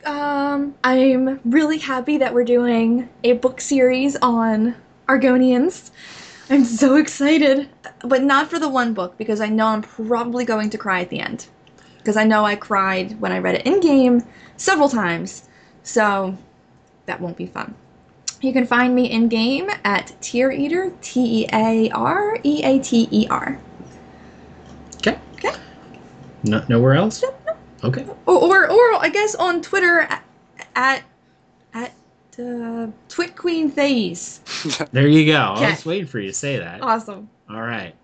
Um, I'm really happy that we're doing a book series on Argonians. I'm so excited, but not for the one book because I know I'm probably going to cry at the end. Because I know I cried when I read it in game several times, so that won't be fun. You can find me in game at Tear Eater, T E A R E A T E R. Okay. Okay. No, nowhere else? Okay. Or, or, or I guess on Twitter at at, at uh, Twit Queen Thace. There you go. I Okay. was waiting for you to say that. Awesome. All right.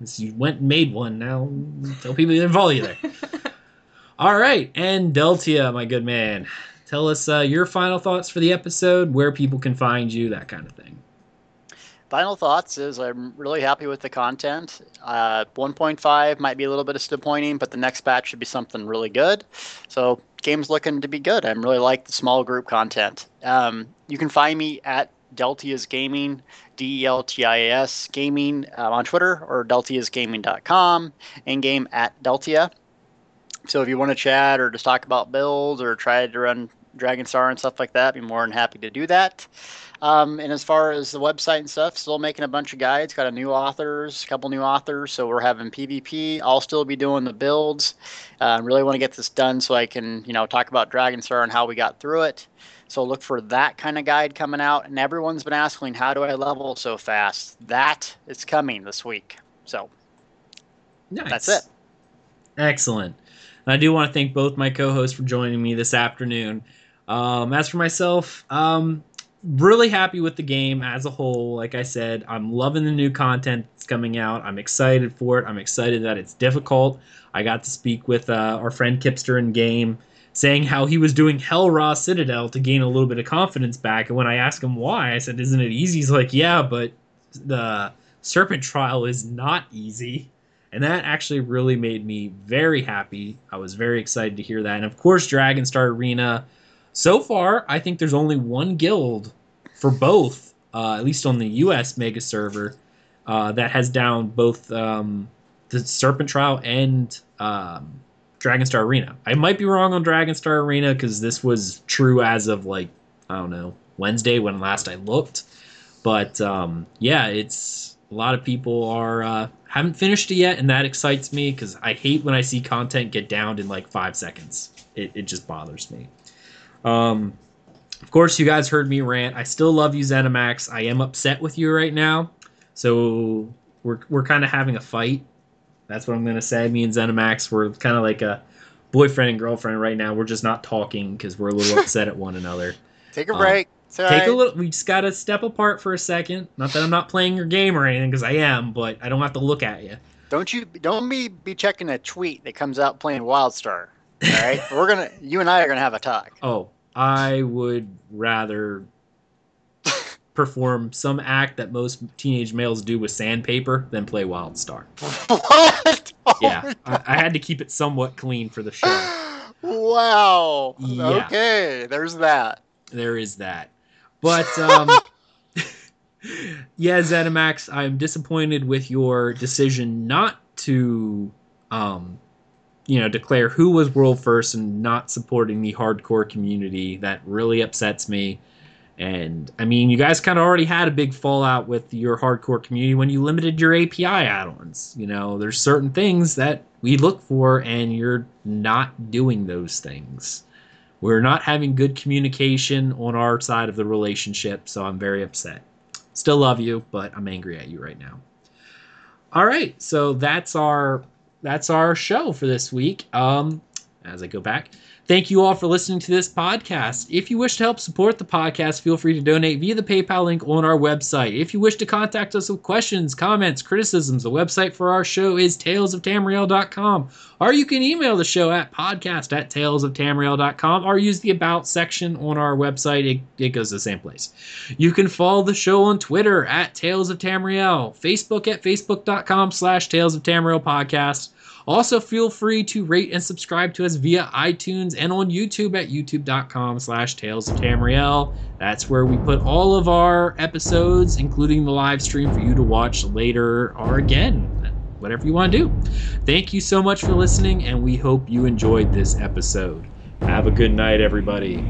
Since you went and made one, now tell people you didn't follow you there. All right. And Deltia, my good man, tell us uh, your final thoughts for the episode, where people can find you, that kind of thing. Final thoughts is I'm really happy with the content. Uh, 1.5 might be a little bit disappointing, but the next batch should be something really good. So game's looking to be good. I am really like the small group content. Um, you can find me at Deltia's Gaming, D E L T I A S Gaming uh, on Twitter or deltiasgaming.com and game at Deltia. So if you want to chat or just talk about builds or try to run Dragonstar and stuff like that, be more than happy to do that. Um, and as far as the website and stuff, still making a bunch of guides. Got a new authors, a couple new authors. So we're having PvP. I'll still be doing the builds. I uh, really want to get this done so I can, you know, talk about Dragonstar and how we got through it. So look for that kind of guide coming out. And everyone's been asking, how do I level so fast? That is coming this week. So nice. that's it. Excellent. And I do want to thank both my co-hosts for joining me this afternoon. Um, as for myself, um, really happy with the game as a whole. Like I said, I'm loving the new content that's coming out. I'm excited for it. I'm excited that it's difficult. I got to speak with uh, our friend Kypster in game, saying how he was doing Hel Ra Citadel to gain a little bit of confidence back. And when I asked him why, I said, "Isn't it easy?" He's like, "Yeah, but the Serpent Trial is not easy." And that actually really made me very happy. I was very excited to hear that. And of course, Dragonstar Arena so far, I think there's only one guild for both, uh, at least on the U.S. Mega server, uh, that has down both um, the Serpent Trial and um, Dragonstar Arena. I might be wrong on Dragonstar Arena because this was true as of like I don't know Wednesday when last I looked, but um, yeah, it's a lot of people are uh, haven't finished it yet, and that excites me because I hate when I see content get downed in like five seconds. It, it just bothers me. Um, of course, you guys heard me rant. I still love you, ZeniMax. I am upset with you right now. So we're, we're kind of having a fight. That's what I'm going to say. Me and ZeniMax, we're kind of like a boyfriend and girlfriend right now. We're just not talking because we're a little upset at one another. Take a break. Um, take right. a little. We just got to step apart for a second. Not that I'm not playing your game or anything, because I am, but I don't have to look at you. Don't you? Don't me be checking a tweet that comes out playing WildStar. All right, we're gonna. You and I are gonna have a talk. Oh, I would rather perform some act that most teenage males do with sandpaper than play WildStar. What? Yeah, I, I, had to keep it somewhat clean for the show. Wow. Yeah. Okay, there's that. There is that. But um yeah, ZeniMax, I'm disappointed with your decision not to um you know, declare who was world first and not supporting the hardcore community. That really upsets me. And I mean, you guys kind of already had a big fallout with your hardcore community when you limited your API add-ons. You know, there's certain things that we look for, and you're not doing those things. We're not having good communication on our side of the relationship, so I'm very upset. Still love you, but I'm angry at you right now. All right, so that's our that's our show for this week. Um, as I go back, Thank you all for listening to this podcast. If you wish to help support the podcast, feel free to donate via the PayPal link on our website. If you wish to contact us with questions, comments, criticisms, the website for our show is talesoftamriel.com. Or you can email the show at podcast at talesoftamriel.com or use the About section on our website. It, it goes the same place. You can follow the show on Twitter at Tales of Tamriel, Facebook at facebook.com slash Tales of Tamriel Podcast. Also, feel free to rate and subscribe to us via iTunes and on YouTube at youtube.com slash Tales of Tamriel. That's where we put all of our episodes, including the live stream for you to watch later or again, whatever you want to do. Thank you so much for listening, and we hope you enjoyed this episode. Have a good night, everybody.